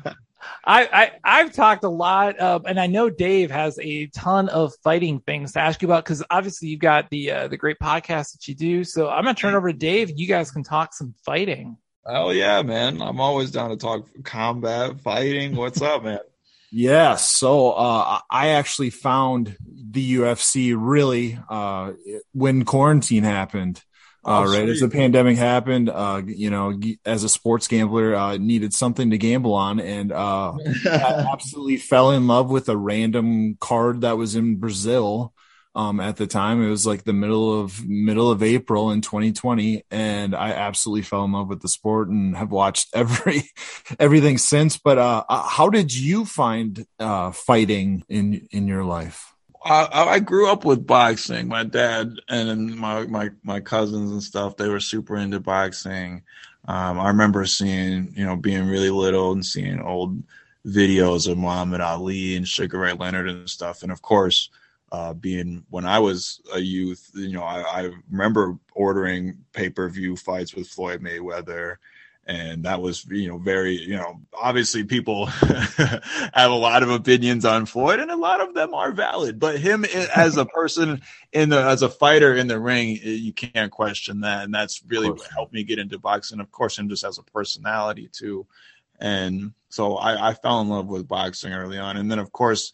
I, I I've talked a lot, uh, and I know Dave has a ton of fighting things to ask you about because obviously you've got the uh, the great podcast that you do. So I'm gonna turn it over to Dave. You guys can talk some fighting. Oh yeah, man! I'm always down to talk combat, fighting. What's up, man? Yeah, so uh, I actually found the UFC really uh, when quarantine happened. Uh, Oh, right as the pandemic happened, uh, you know, as a sports gambler, uh, needed something to gamble on, and uh, I absolutely fell in love with a random card that was in Brazil. Um, at the time, it was like the middle of middle of April in 2020, and I absolutely fell in love with the sport and have watched every everything since. But uh, uh, how did you find uh, fighting in in your life? I, I grew up with boxing. My dad and my, my, my cousins and stuff, they were super into boxing. Um, I remember seeing, you know, being really little and seeing old videos of Muhammad Ali and Sugar Ray Leonard and stuff. And of course, uh, being when I was a youth, you know, I, I remember ordering pay per view fights with Floyd Mayweather. And that was, you know, very, you know, obviously people have a lot of opinions on Floyd and a lot of them are valid, but him as a person in the, as a fighter in the ring, you can't question that. And that's really what helped me get into boxing. Of course, him just as a personality too. And so I, I fell in love with boxing early on. And then of course,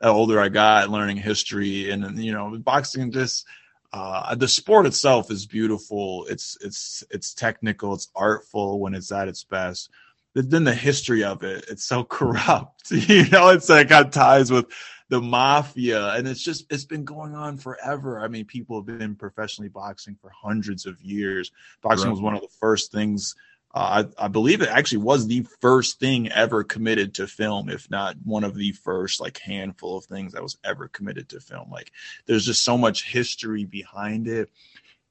the older I got, learning history and, and, you know, boxing just, uh, the sport itself is beautiful. It's, it's, it's technical. It's artful when it's at its best. But then the history of it, it's so corrupt. You know, it's like got ties with the mafia and it's just, it's been going on forever. I mean, people have been professionally boxing for hundreds of years. Boxing Right. was one of the first things uh, I, I believe it actually was the first thing ever committed to film, if not one of the first like handful of things that was ever committed to film. Like there's just so much history behind it.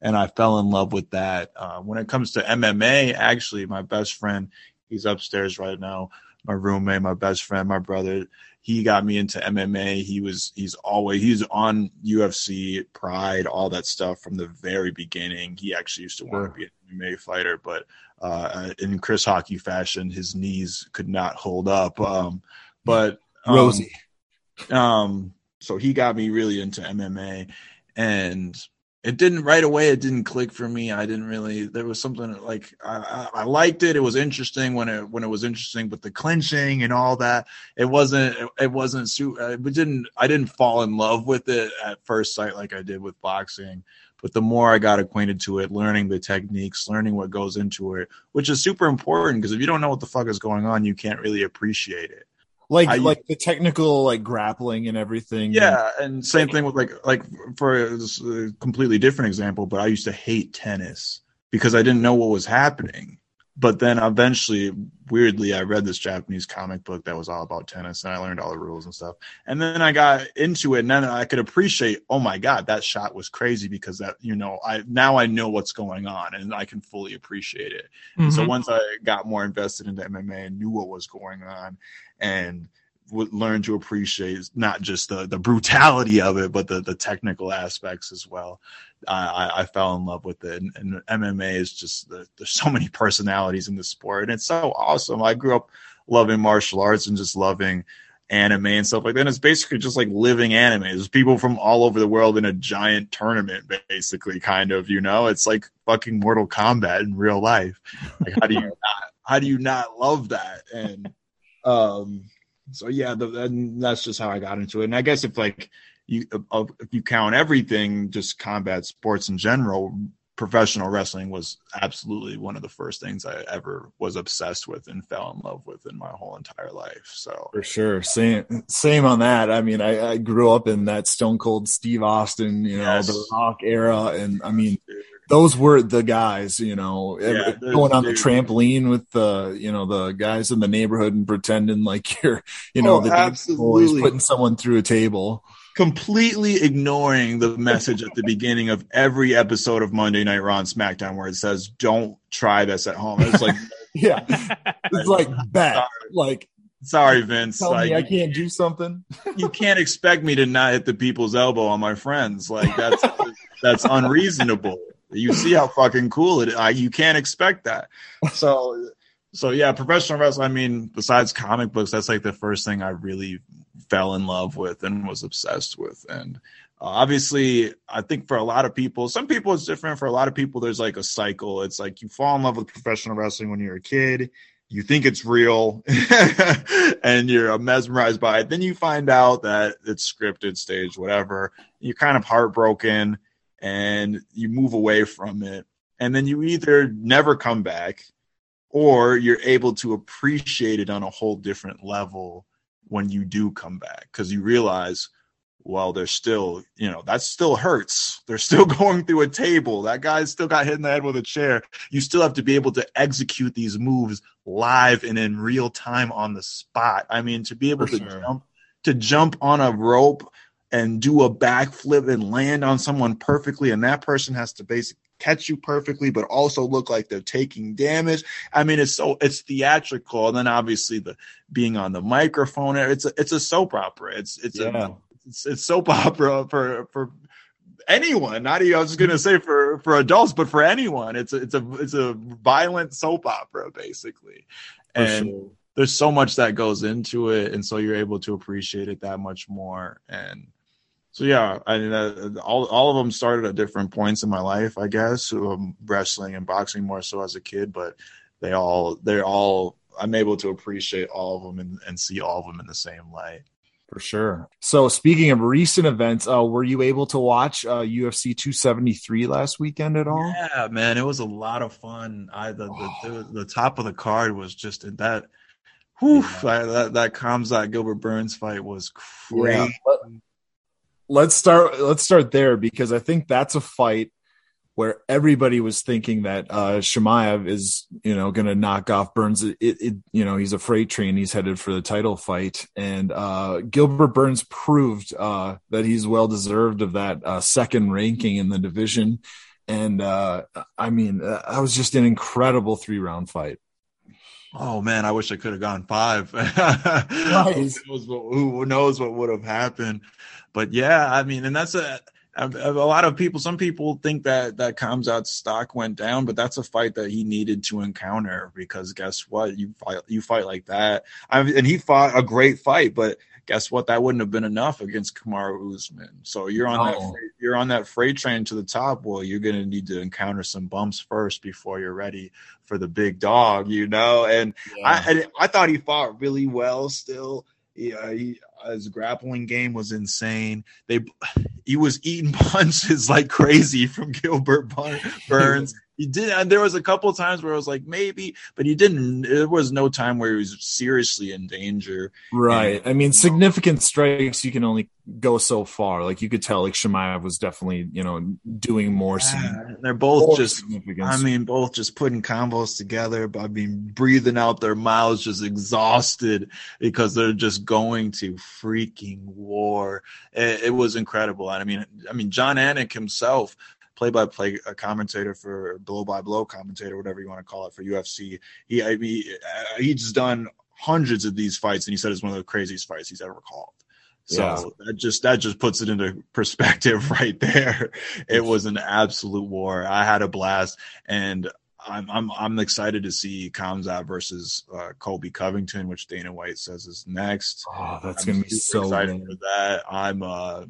And I fell in love with that. Uh, when it comes to MMA, actually, my best friend, he's upstairs right now. My roommate, my best friend, my brother, he got me into MMA. He was, he's always, he's on UFC, Pride, all that stuff from the very beginning. He actually used to want to be an MMA fighter, but uh, in Chris Hawkey fashion, his knees could not hold up. Um, but um, Rosie. um, so he got me really into MMA, and it didn't right away. It didn't click for me. I didn't really. There was something like I, I I liked it. It was interesting when it when it was interesting, but the clinching and all that, it wasn't. It, wasn't. It didn't. I didn't fall in love with it at first sight like I did with boxing. But the more I got acquainted to it, learning the techniques, learning what goes into it, which is super important because if you don't know what the fuck is going on, you can't really appreciate it. Like I- like the technical like grappling and everything. Yeah, and same thing with like like for this, uh, completely different example, but I used to hate tennis because I didn't know what was happening. But then eventually, weirdly, I read this Japanese comic book that was all about tennis, and I learned all the rules and stuff. And then I got into it, and then I could appreciate, oh my god, that shot was crazy because that you know I now I know what's going on, and I can fully appreciate it. And so mm-hmm. once I got more invested into MMA and knew what was going on, and would learn to appreciate not just the the brutality of it, but the the technical aspects as well. I, I, fell in love with it, and, and MMA is just the, there's so many personalities in the sport, and it's so awesome. I grew up loving martial arts and just loving anime and stuff like that. And it's basically just like living anime. There's people from all over the world in a giant tournament, basically, kind of. You know, it's like fucking Mortal Kombat in real life. Like, how do you not? How do you not love that? And um so yeah the, that's just how i got into it and i guess if like you if you count everything just combat sports in general professional wrestling was absolutely one of the first things i ever was obsessed with and fell in love with in my whole entire life so For sure. Same same on that. I mean, I, I grew up in that Stone Cold Steve Austin, you know, Yes. the rock era. And I mean, those were the guys, you know, Yeah, going on the trampoline with the, you know, the guys in the neighborhood and pretending like you're, you know, Oh, the boys absolutely. putting someone through a table. completely ignoring the message at the beginning of every episode of Monday Night Raw and SmackDown where it says, "Don't try this at home." It's like Yeah, it's like bet. Like, sorry, Vince. tell like, me I can't do something. you can't expect me to not hit the people's elbow on my friends. Like that's that's unreasonable. You see how fucking cool it is. I, you can't expect that. So so yeah, professional wrestling. I mean, besides comic books, that's like the first thing I really fell in love with and was obsessed with. And uh, obviously, I think for a lot of people, some people it's different. For a lot of people, there's like a cycle. It's like you fall in love with professional wrestling when you're a kid. You think it's real, and you're mesmerized by it. Then you find out that it's scripted, staged, whatever. You're kind of heartbroken, and you move away from it. And then you either never come back, or you're able to appreciate it on a whole different level when you do come back. Because you realize well they're still you know that still hurts. They're still going through a table. That guy's still got hit in the head with a chair. You still have to be able to execute these moves live and in real time on the spot. I mean to be able For to sure. jump to jump on a rope and do a backflip and land on someone perfectly and that person has to basically catch you perfectly but also look like they're taking damage. I mean it's so it's theatrical and then obviously the being on the microphone it's a, it's a soap opera. It's it's Yeah. a it's, it's soap opera for for anyone. Not even i was just gonna say for for adults but for anyone. It's a, it's a it's a violent soap opera basically. For and sure. there's so much that goes into it and so you're able to appreciate it that much more. And so yeah i mean uh, all, all of them started at different points in my life i guess um, wrestling and boxing more so as a kid but they all they're all i'm able to appreciate all of them and, and see all of them in the same light For sure. So speaking of recent events, uh, were you able to watch uh, UFC 273 last weekend at all? Yeah, man, it was a lot of fun. I the the, the, the top of the card was just that. Whew, I, that that Khamzat Gilbert Burns fight was great. Yeah. Let- Let's start. Let's start there because I think that's a fight where everybody was thinking that uh, Chimaev is, you know, going to knock off Burns. It, it, you know, he's a freight train. He's headed for the title fight, and uh, Gilbert Burns proved uh, that he's well deserved of that uh, second ranking in the division. And uh, I mean, uh, that was just an incredible three round fight. Oh man, I wish I could have gone five. who, knows what, who knows what would have happened? But yeah, I mean, and that's a a a lot of people. Some people think that that Khamzat's stock went down, but that's a fight that he needed to encounter because guess what? You fight you fight like that, I mean, and he fought a great fight, but guess what? That wouldn't have been enough against Kamaru Usman. So you're on that freight, you're on that freight train to the top. Well, you're gonna need to encounter some bumps first before you're ready for the big dog, you know. And I and I thought he fought really well. Still, yeah, he, his grappling game was insane. They he was eating punches like crazy from Gilbert Burns. He did, and there was a couple of times where I was like, maybe, but he didn't. There was no time where he was seriously in danger. Right. I mean, significant strikes, you can only go so far. Like you could tell, like Chimaev was definitely, you know, doing more. Yeah, they're both more just. I mean, both just putting combos together. But I mean, breathing out their mouths, just exhausted because they're just going to freaking war. It, it was incredible. And I mean, I mean, Jon Anik himself, play-by-play commentator for blow-by-blow commentator, whatever you want to call it for UFC. He, I mean, uh, he's done hundreds of these fights, and he said it's one of the craziest fights he's ever called. So Yeah. that just that just puts it into perspective right there. It was an absolute war. I had a blast, and I'm I'm I'm excited to see Khamzat versus uh, Colby Covington, which Dana White says is next. Oh, that's I'm gonna be so excited good. for that. I'm uh,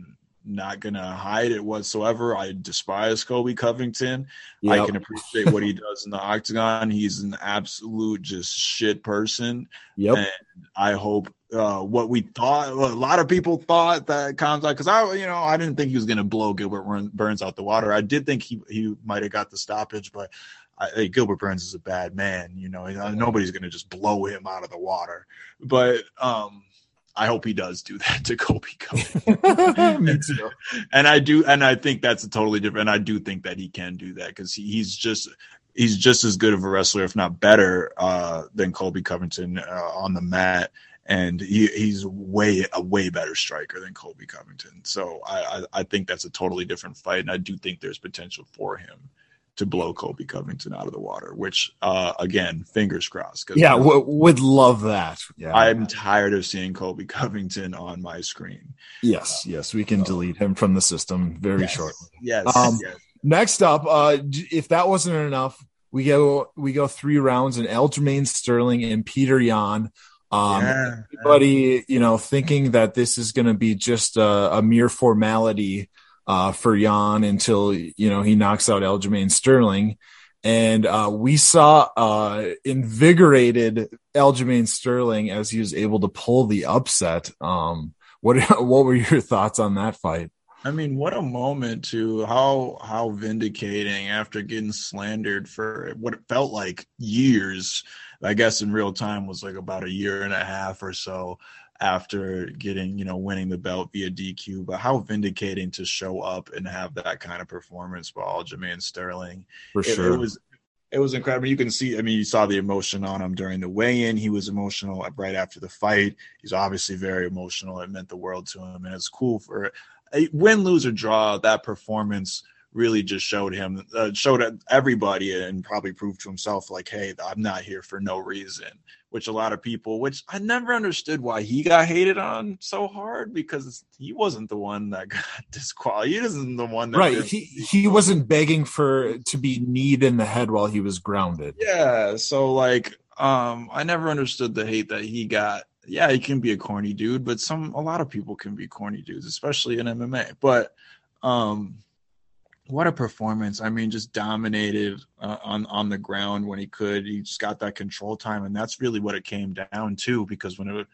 not gonna hide it whatsoever. I despise Colby Covington. I can appreciate what he does in the octagon. He's an absolute just shit person. Yep. And I hope uh, what we thought, a lot of people thought that Khamzat, because I, you know, I didn't think he was to blow Gilbert Burns out the water. I did think he he might have got the stoppage, but I, hey, Gilbert Burns is a bad man. You know, nobody's going to just blow him out of the water. But um, I hope he does do that to Colby Covington. And I do, and I think that's a totally different. And I do think that he can do that because he, he's just he's just as good of a wrestler, if not better, uh, than Colby Covington uh, on the mat. And he, he's way a way better striker than Colby Covington. So I, I, I think that's a totally different fight, and I do think there's potential for him to blow Colby Covington out of the water. Which, uh, again, fingers crossed. Yeah, w- would love that. Yeah. I'm tired of seeing Colby Covington on my screen. yes, yes, we can delete him from the system very Yes. shortly. Yes. Um, yes. Next up, uh, if that wasn't enough, we go we go three rounds and Aljamain Sterling and Peter Yan. Um, Yeah. everybody, you know, thinking that this is going to be just a, a mere formality uh, for Yan until you know he knocks out Aljamain Sterling. And uh, we saw uh, invigorated Aljamain Sterling as he was able to pull the upset. Um, what what were your thoughts on that fight? I mean, what a moment to how how vindicating after getting slandered for what it felt like years. I guess in real time was like about a year and a half or so after getting, you know, winning the belt via DQ. But how vindicating to show up and have that kind of performance by Aljamain Sterling. For It- sure. it was it was incredible. You can see, I mean, you saw the emotion on him during the weigh-in. He was emotional right after the fight. He's obviously very emotional. It meant the world to him, and it's cool for a win, lose or draw. That performance really just showed him, uh, showed everybody, and probably proved to himself, like, hey, I'm not here for no reason. Which a lot of people, which I never understood why he got hated on so hard because he wasn't the one that got disqualified. He isn't the one that right. did- He he wasn't begging for to be kneed in the head while he was grounded. Yeah, so like um I never understood the hate that he got. Yeah, he can be a corny dude, but some a lot of people can be corny dudes, especially in MMA. But um what a performance. I mean, just dominated uh, on on the ground when he could. He just got that control time and that's really what it came down to because when it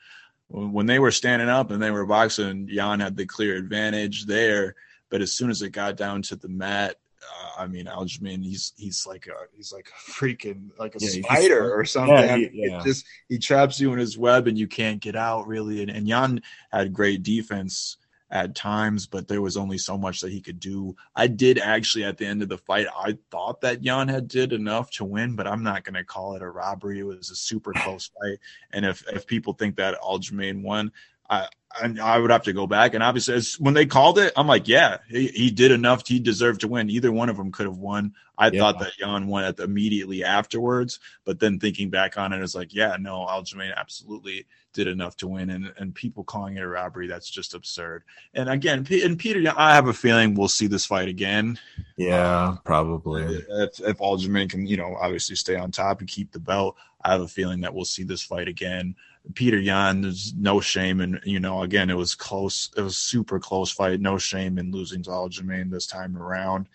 when they were standing up and they were boxing, Yan had the clear advantage there. But as soon as it got down to the mat, uh, I mean, Aljamain, he's he's like a he's like a freaking like a Yeah, spider or something. yeah, he- it yeah. just he traps you in his web and you can't get out really. And, and Yan had great defense at times, but there was only so much that he could do. I did actually at the end of the fight, I thought that Yan had did enough to win, but I'm not going to call it a robbery. It was a super close fight, and if if people think that Aljamain won, I, I I would have to go back. And obviously, as, when they called it, I'm like, yeah, he, he did enough. He deserved to win. Either one of them could have won. I Yeah. thought that Yan won at the, immediately afterwards, but then thinking back on it, it's like, yeah, no, Aljamain absolutely did enough to win. And and people calling it a robbery, that's just absurd. And again, P- and Peter, I have a feeling we'll see this fight again Yeah, probably. if if Aljamain can, you know, obviously stay on top and keep the belt, I have a feeling that we'll see this fight again. Peter Yan, there's no shame in, you know, again, it was close. It was super close fight. No shame in losing to Aljamain this time around.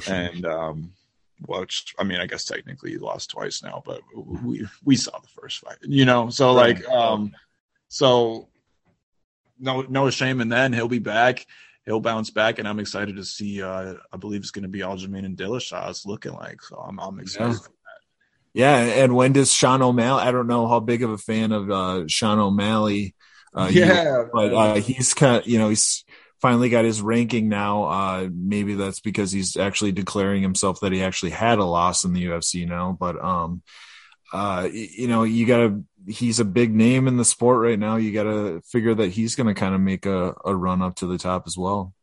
Sure. And, um, which, I mean, I guess technically he lost twice now, but we, we saw the first fight, you know, so like, um, so no, no shame in that. And he'll be back. He'll bounce back, and I'm excited to see. Uh, I believe it's going to be Aljamain and Dillashaw. It's looking like, so I'm, I'm excited. Yeah. Yeah, and when does Sean O'Malley? I don't know how big of a fan of uh, Sean O'Malley. Uh, Yeah, are, but uh, he's kind of, you know, he's finally got his ranking now. Uh, maybe that's because he's actually declaring himself that he actually had a loss in the UFC now. But um, uh, you know, you gotta. He's a big name in the sport right now. You gotta figure that he's gonna kind of make a, a run up to the top as well.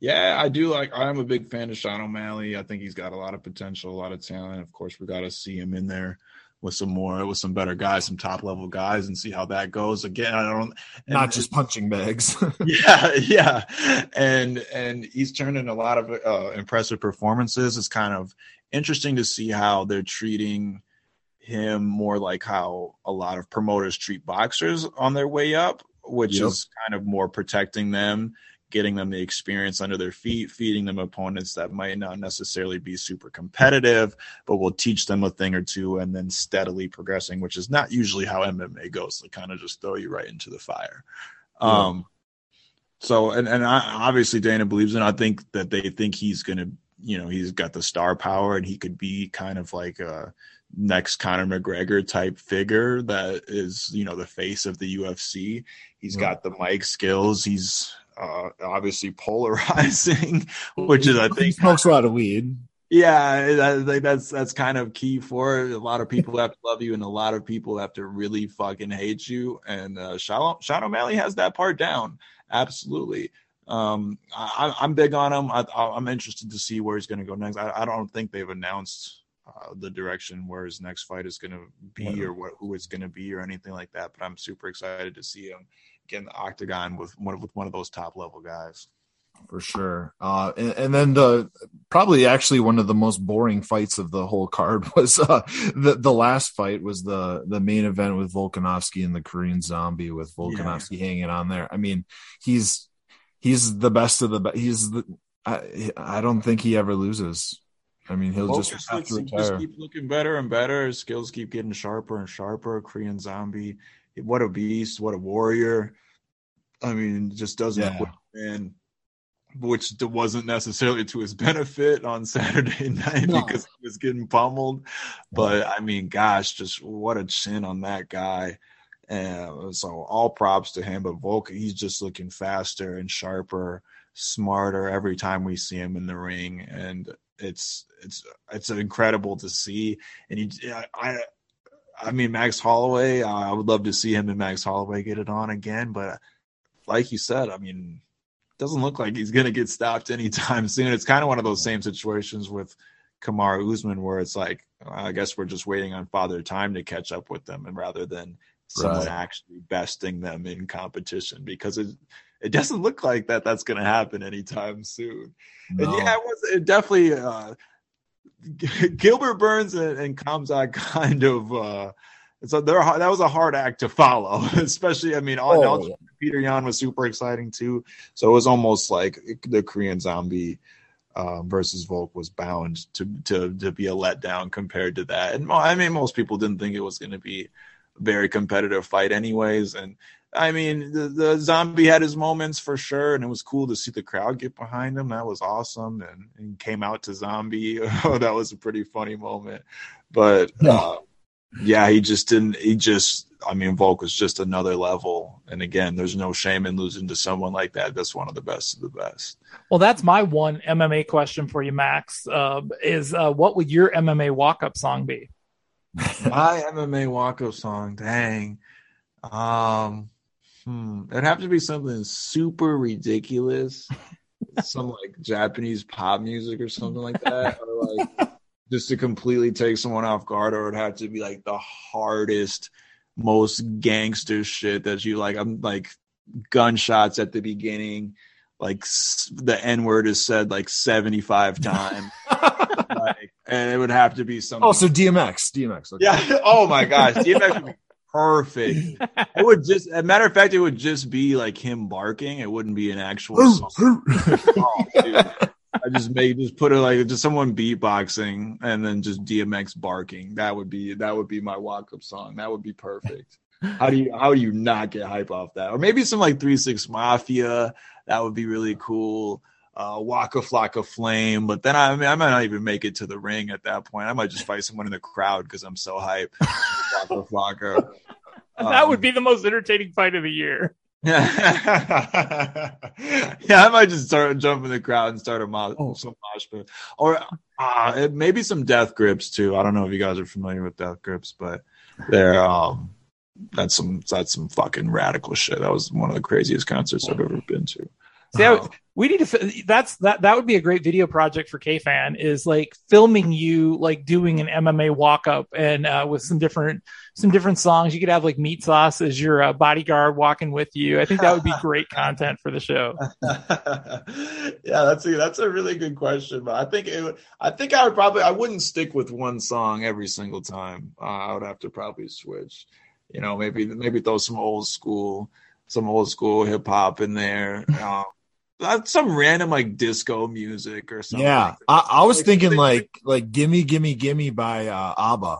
Yeah, I do like. I'm a big fan of Sean O'Malley. I think he's got a lot of potential, a lot of talent. Of course, we got to see him in there with some more, with some better guys, some top level guys, and see how that goes. Again, I don't. and- Not just punching bags. yeah yeah and and he's turned in a lot of uh, impressive performances it's kind of interesting to see how they're treating him more like how a lot of promoters treat boxers on their way up which Yep. is kind of more protecting them getting them the experience under their feet feeding them opponents that might not necessarily be super competitive but will teach them a thing or two and then steadily progressing which is not usually how mma goes they kind of just throw you right into the fire um so and and I, obviously Dana believes in. I think that they think he's gonna, you know, he's got the star power and he could be kind of like a next Conor McGregor type figure that is, you know, the face of the UFC. He's Yeah. got the mic skills. He's uh, obviously polarizing, which is I he think smokes a lot of weed. yeah, I think that's that's kind of key for it. A lot of people have to love you, and a lot of people have to really fucking hate you. And uh, Sean, Sean O'Malley has that part down, absolutely. Um, I, I'm big on him. I, I'm interested to see where he's going to go next. I, I don't think they've announced uh, the direction where his next fight is going to be or what who it's going to be or anything like that. But I'm super excited to see him get in the octagon with one with one of those top level guys. for sure. Uh, and, and then the probably actually one of the most boring fights of the whole card was uh, the the last fight was the the main event with Volkanovski and the Korean Zombie with Volkanovski hanging on there. I mean, he's he's the best of the best. He's the I I don't think he ever loses. I mean, he'll Volk just have to looks- retire. just keep looking better and better. His skills keep getting sharper and sharper. Korean Zombie, what a beast! What a warrior! I mean, just doesn't Yeah. quit, man. Which wasn't necessarily to his benefit on Saturday night No. because he was getting pummeled. But I mean, gosh, just what a chin on that guy. And so all props to him. But Volk, he's just looking faster and sharper, smarter every time we see him in the ring, and it's it's it's incredible to see. And he, I, I mean, Max Holloway, uh, I would love to see him and Max Holloway get it on again. But like you said, I mean, doesn't look like he's going to get stopped anytime soon. It's kind of one of those same situations with Kamaru Usman, where it's like, I guess we're just waiting on Father Time to catch up with them, and rather than someone Right. actually besting them in competition, because it it doesn't look like that that's going to happen anytime soon. And yeah, it was it definitely uh, Gilbert Burns and, and Khamzat kind of. Uh, so they're, that was a hard act to follow, especially. I mean, all, Oh, all- Peter Yan was super exciting too. So it was almost like the Korean Zombie um, versus Volk was bound to to to be a letdown compared to that. And I mean, most people didn't think it was going to be a very competitive fight, anyways. And I mean, the, the Zombie had his moments for sure, and it was cool to see the crowd get behind him. That was awesome, and, and came out to Zombie. Oh, that was a pretty funny moment. But uh, yeah, he just didn't. He just, I mean, Volk was just another level. And again, there's no shame in losing to someone like that. That's one of the best of the best. Well, that's my one MMA question for you, Max. Uh, is uh, what would your MMA walk up song be? My MMA walk-up song, dang. Um, hmm, it'd have to be something super ridiculous, some like Japanese pop music or something like that, or like just to completely take someone off guard, or it'd have to be like the hardest, most gangster shit that you like. I'm like gunshots at the beginning, like s- the N word is said like 75 times. like, and it would have to be something Oh, so DMX, DMX. Okay. yeah. Oh my gosh, DMX would be perfect. It would just, a matter of fact, it would just be like him barking. It wouldn't be an actual song. Oh, dude. I just made just put it like just someone beatboxing and then just DMX barking. That would be that would be my walk up song. That would be perfect. How do you how do you not get hype off that? Or maybe some like Three Six Mafia. That would be really cool. Uh, Waka Flocka Flame, but then I, I mean I might not even make it to the ring at that point. I might just fight someone in the crowd because I'm so hype. Waka Flocka. that would be the most entertaining fight of the year. yeah, I might just start jump in the crowd and start a mo- some mosh pit, or uh, it- maybe some death grips too. I don't know if you guys are familiar with death grips, but they're um, that's some that's some fucking radical shit. That was one of the craziest concerts I've ever been to. See, I- we need to. That's that. That would be a great video project for KFan. Is like filming you like doing an MMA walk up and uh, with some different some different songs. You could have like Meat Sauce as your uh, bodyguard walking with you. I think that would be great content for the show. yeah, that's a that's a really good question, but I think it would, I think I would probably I wouldn't stick with one song every single time. Uh, I would have to probably switch. You know, maybe maybe throw some old school some old school hip hop in there. Um, some random like disco music or something. Yeah, I, I was thinking like like "Gimme, Gimme, Gimme" by uh, ABBA.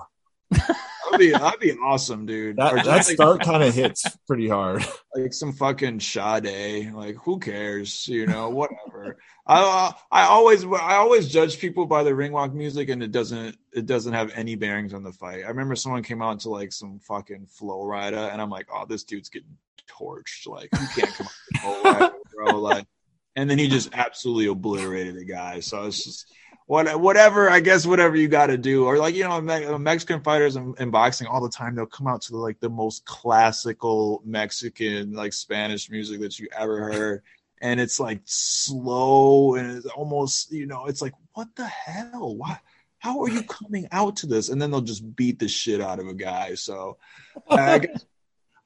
That'd be that'd be awesome, dude. That that start kind of hits pretty hard. like some fucking Sade. Like who cares? You know, whatever. I I always I always judge people by the ring walk music, and it doesn't it doesn't have any bearings on the fight. I remember someone came out to like some fucking Flo Rida, and I'm like, oh, this dude's getting torched. Like you can't come out to Flo Rida, bro. Like, and then he just absolutely obliterated the guy. So it's just. What, whatever, I guess, whatever you got to do, or like you know, Me- Mexican fighters in, in boxing all the time, they'll come out to the, like the most classical Mexican, like Spanish music that you ever heard, and it's like slow and it's almost you know it's like what the hell why how are you coming out to this and then they'll just beat the shit out of a guy so i guess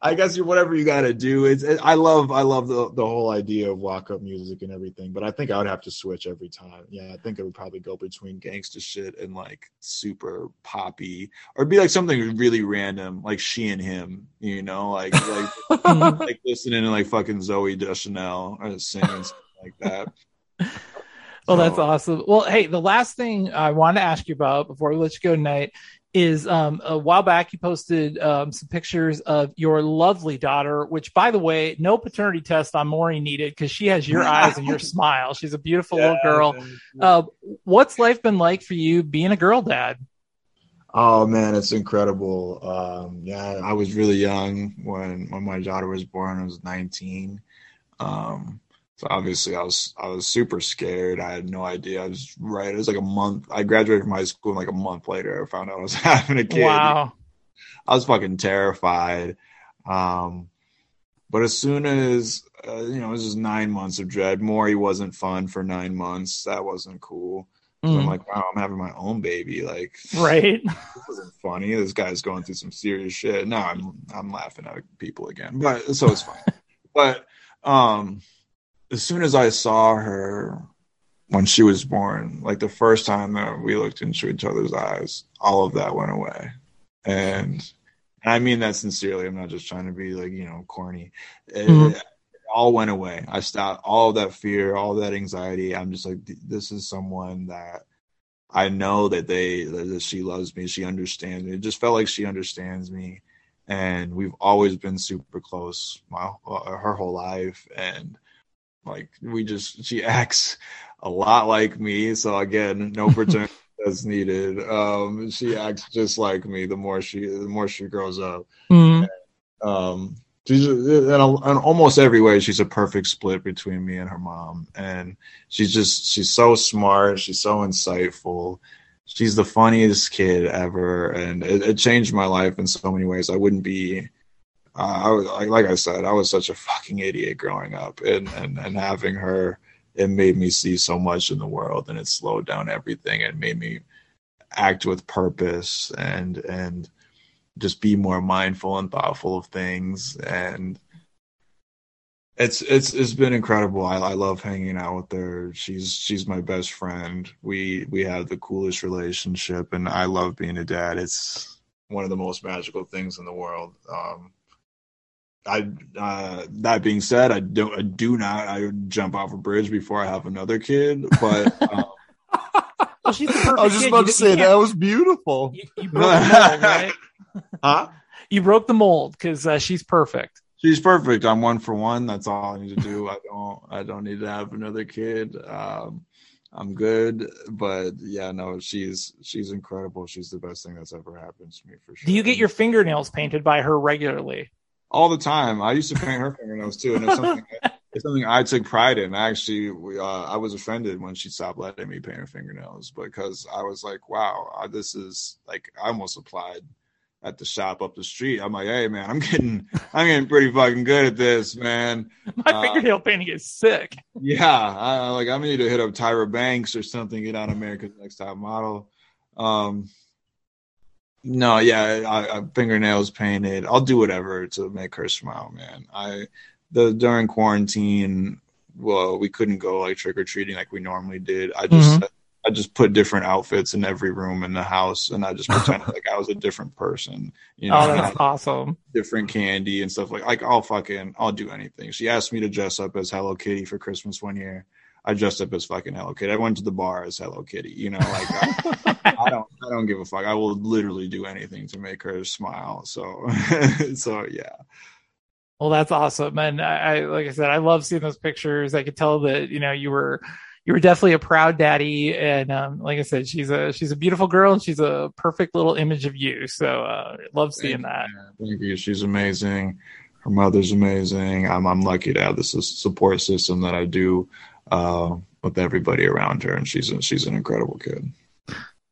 I guess you whatever you got to do. It's it, I love I love the the whole idea of walk up music and everything, but I think I would have to switch every time. Yeah, I think it would probably go between gangster shit and like super poppy, or be like something really random, like she and him. You know, like like like listening to like fucking Zooey Deschanel or singing something like that. Well, oh, that's awesome. Well, hey, the last thing I want to ask you about before we let you go tonight is um, a while back you posted um, some pictures of your lovely daughter, which, by the way, no paternity test on Maury needed because she has your eyes and your smile. She's a beautiful yeah, little girl. Uh, what's life been like for you being a girl dad? Oh man, it's incredible. Um, yeah, I was really young when when my daughter was born. I was 19. Um, so obviously I was I was super scared. I had no idea. I was right. It was like a month. I graduated from high school and like a month later I found out I was having a kid. Wow. I was fucking terrified. Um, but as soon as uh, you know, it was just nine months of dread. Maury wasn't fun for nine months. That wasn't cool. Mm. I'm like, wow, I'm having my own baby. Like, right? This wasn't funny. This guy's going through some serious shit. Now I'm I'm laughing at people again, but so it's fine. but um, as soon as I saw her when she was born, like the first time that we looked into each other's eyes, all of that went away. And, and I mean that sincerely. I'm not just trying to be like, you know, corny. It, mm-hmm. it all went away. I stopped all that fear, all that anxiety. I'm just like, this is someone that I know that they, that she loves me. She understands me. It just felt like she understands me. And we've always been super close my, uh, her whole life. And, like we just she acts a lot like me. So again, no pretend that's needed. Um, she acts just like me. The more she the more she grows up. And, um, she's in, almost every way she's a perfect split between me and her mom and she's just she's so smart she's so insightful she's the funniest kid ever and it, it changed my life in so many ways i wouldn't be I was like, I said, I was such a fucking idiot growing up, and and and having her, it made me see so much in the world, and it slowed down everything, and made me act with purpose, and and just be more mindful and thoughtful of things, and it's it's it's been incredible. I, I love hanging out with her. She's she's my best friend. We we have the coolest relationship, and I love being a dad. It's one of the most magical things in the world. Um, I uh, that being said, I don't I do not I would jump off a bridge before I have another kid. But um, well, she's the I was just kid. about You- to say that was beautiful. You, you broke the mold, right? huh? You broke the mold because uh, she's perfect. She's perfect. I'm one for one. That's all I need to do. I don't I don't need to have another kid. Um, I'm good. But yeah, no, she's she's incredible. She's the best thing that's ever happened to me for sure. Do you get your fingernails painted by her regularly? All the time. I used to paint her fingernails too, and it's something it's something I took pride in. I Actually, we, uh, I was offended when she stopped letting me paint her fingernails because I was like, "Wow, uh, this is like I almost applied at the shop up the street." I'm like, "Hey, man, I'm getting I'm getting pretty fucking good at this, man." My Uh, fingernail painting is sick. yeah, I, like I need to hit up Tyra Banks or something, get on America's Next Top Model. Um, no, yeah, I, I, fingernails painted. I'll do whatever to make her smile, man. I the during quarantine, well, we couldn't go like trick or treating like we normally did. I just mm-hmm. I just put different outfits in every room in the house, and I just pretended like I was a different person. You oh, know, oh, that's awesome. different candy and stuff like like I'll fucking I'll do anything. She asked me to dress up as Hello Kitty for Christmas one year. I dressed up as fucking Hello Kitty. I went to the bar as Hello Kitty. You know, like I, I don't I don't give a fuck. I will literally do anything to make her smile. So so yeah. Well, that's awesome, and I, I like I said, I love seeing those pictures. I could tell that you know you were you were definitely a proud daddy, and um, like I said, she's a she's a beautiful girl, and she's a perfect little image of you. So uh, love seeing that. Thank you. She's amazing. Her mother's amazing. I'm I'm lucky to have this support system that I do uh, with everybody around her, and she's a, she's an incredible kid.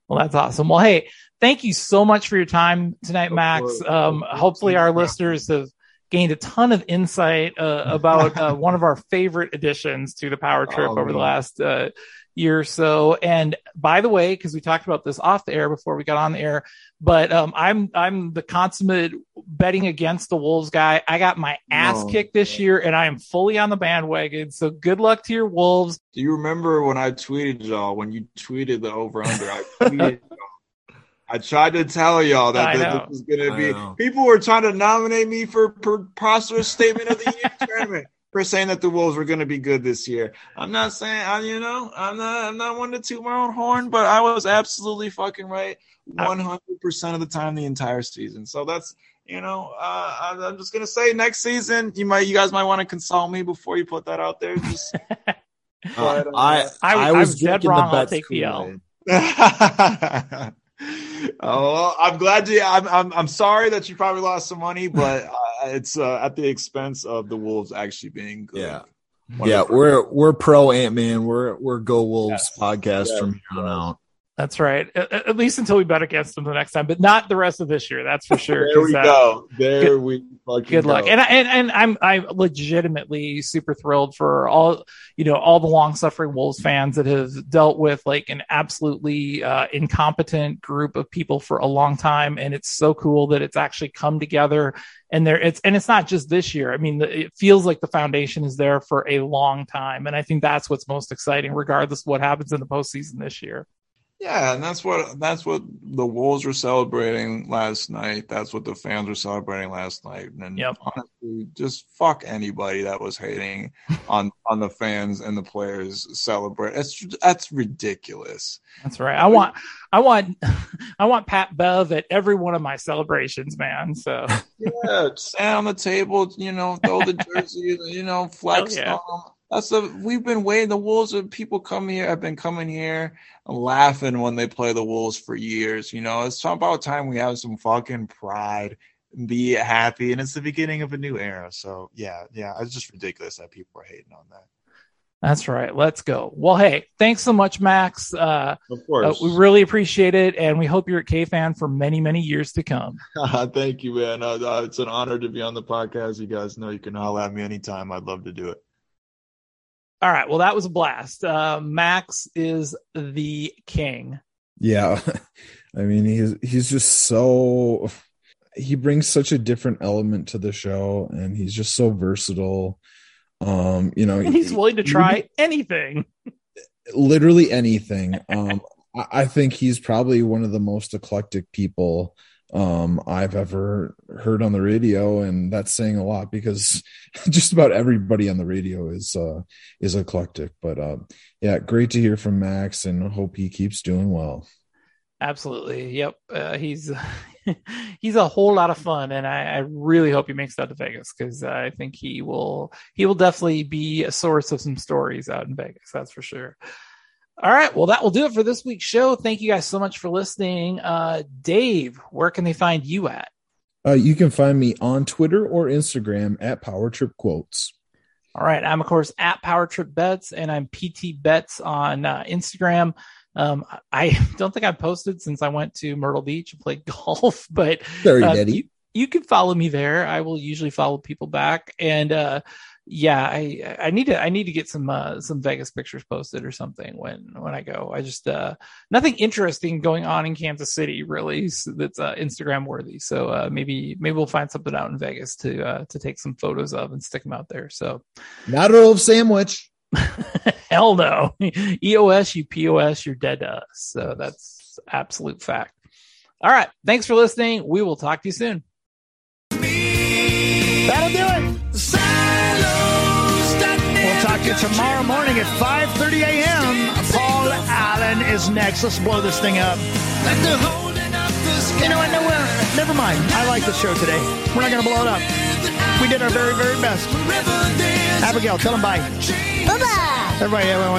Well, that's awesome. Well, hey, thank you so much for your time tonight, Max. Um, hopefully, our listeners have gained a ton of insight uh, about uh, one of our favorite additions to the Power Trip Oh, over the last uh, year or so. And by the way, because we talked about this off the air before we got on the air, but um, I'm I'm the consummate betting against the Wolves guy. I got my ass No. kicked this year, and I am fully on the bandwagon. So good luck to your Wolves. Do you remember when I tweeted y'all when you tweeted the over under? I tweeted. I tried to tell y'all that I this, know. this was going to be. People were trying to nominate me for preposterous statement of the year tournament for saying that the Wolves were going to be good this year. I'm not saying, I, you know, I'm not, I'm not one to toot my own horn, but I was absolutely fucking right 100 percent of the time the entire season. So that's. You know, uh, I'm- I'm just gonna say next season you might, you guys might want to consult me before you put that out there. Just, but, uh, I, I- I, I was was dead wrong. the I'll bets take the L. Kool-Aid. oh, I'm glad you. I'm, I'm I'm sorry that you probably lost some money, but uh, it's uh, at the expense of the Wolves actually being good. Yeah. One Yeah, we're we're pro Ant Man. We're we're Go Wolves Yes. podcast Yes. from here on out. That's right. At, at least until we bet against them the next time, but not the rest of this year. That's for sure. There we uh, go. There we fucking good luck go. and I, and and i'm i'm legitimately super thrilled for all you know all the long suffering wolves fans that have dealt with like an absolutely uh, incompetent group of people for a long time and it's so cool that it's actually come together and there it's and it's not just this year i mean the- it feels like the foundation is there for a long time and i think that's what's most exciting regardless of what happens in the postseason this year Yeah, and that's what that's what the Wolves were celebrating last night. That's what the fans were celebrating last night. And Yep. honestly, just fuck anybody that was hating on on the fans and the players celebrate. That's that's ridiculous. that's right i want i want i want pat bev at every one of my celebrations man so Yeah, stand on the table, you know, throw the jersey, you know, flex yeah. on 'em. That's the we've been waiting. The Wolves of people come here have been coming here laughing when they play the Wolves for years. You know, it's about time we have some fucking pride and be happy. And it's the beginning of a new era. So yeah, yeah, it's just ridiculous that people are hating on that. That's right. Let's go. Well, hey, thanks so much, Max. Uh, Of uh, course. we really appreciate it, and we hope you're at KFan for many, many years to come. Thank you, man. Uh, uh, it's an honor to be on the podcast. You guys know you can holler at me anytime. I'd love to do it. All right. Well, that was a blast. Uh, Max is the king. Yeah. I mean, he's he's just so he brings such a different element to the show and he's just so versatile. Um, you know, And he's willing to try anything. literally anything. Um, I, I think he's probably one of the most eclectic people um I've ever heard on the radio, and that's saying a lot because just about everybody on the radio is uh is eclectic. But uh yeah, great to hear from Max and hope he keeps doing well. Absolutely. Yep. Uh, he's he's a whole lot of fun, and I, I really hope he makes it out to Vegas because I think he will he will definitely be a source of some stories out in Vegas. That's for sure. All right. Well, that will do it for this week's show. Thank you guys so much for listening. Uh, Dave, where can they find you at? Uh, you can find me on Twitter or Instagram at Power Trip Quotes. All right. I'm, of course, at Power Trip Bets, and I'm PT Bets on uh, Instagram. Um, I don't think I've posted since I went to Myrtle Beach and played golf, but Sorry, uh, you, you can follow me there. I will usually follow people back. And uh, yeah, I I need to I need to get some uh, some Vegas pictures posted or something when when I go. I just uh, nothing interesting going on in Kansas City really that's uh, Instagram worthy. So uh, maybe maybe we'll find something out in Vegas to uh, to take some photos of and stick them out there. So. Not a old sandwich. Hell no. EOS, you POS, you're dead to us. So that's absolute fact. All right. Thanks for listening. We will talk to you soon. That'll do it. Tomorrow morning at 5.30 a.m. Paul Allen is next. Let's blow this thing up. You know what? No, well, never mind. I like the show today. We're not going to blow it up. We did our very, very best. Abigail, tell them bye. Bye-bye. Everybody, everyone.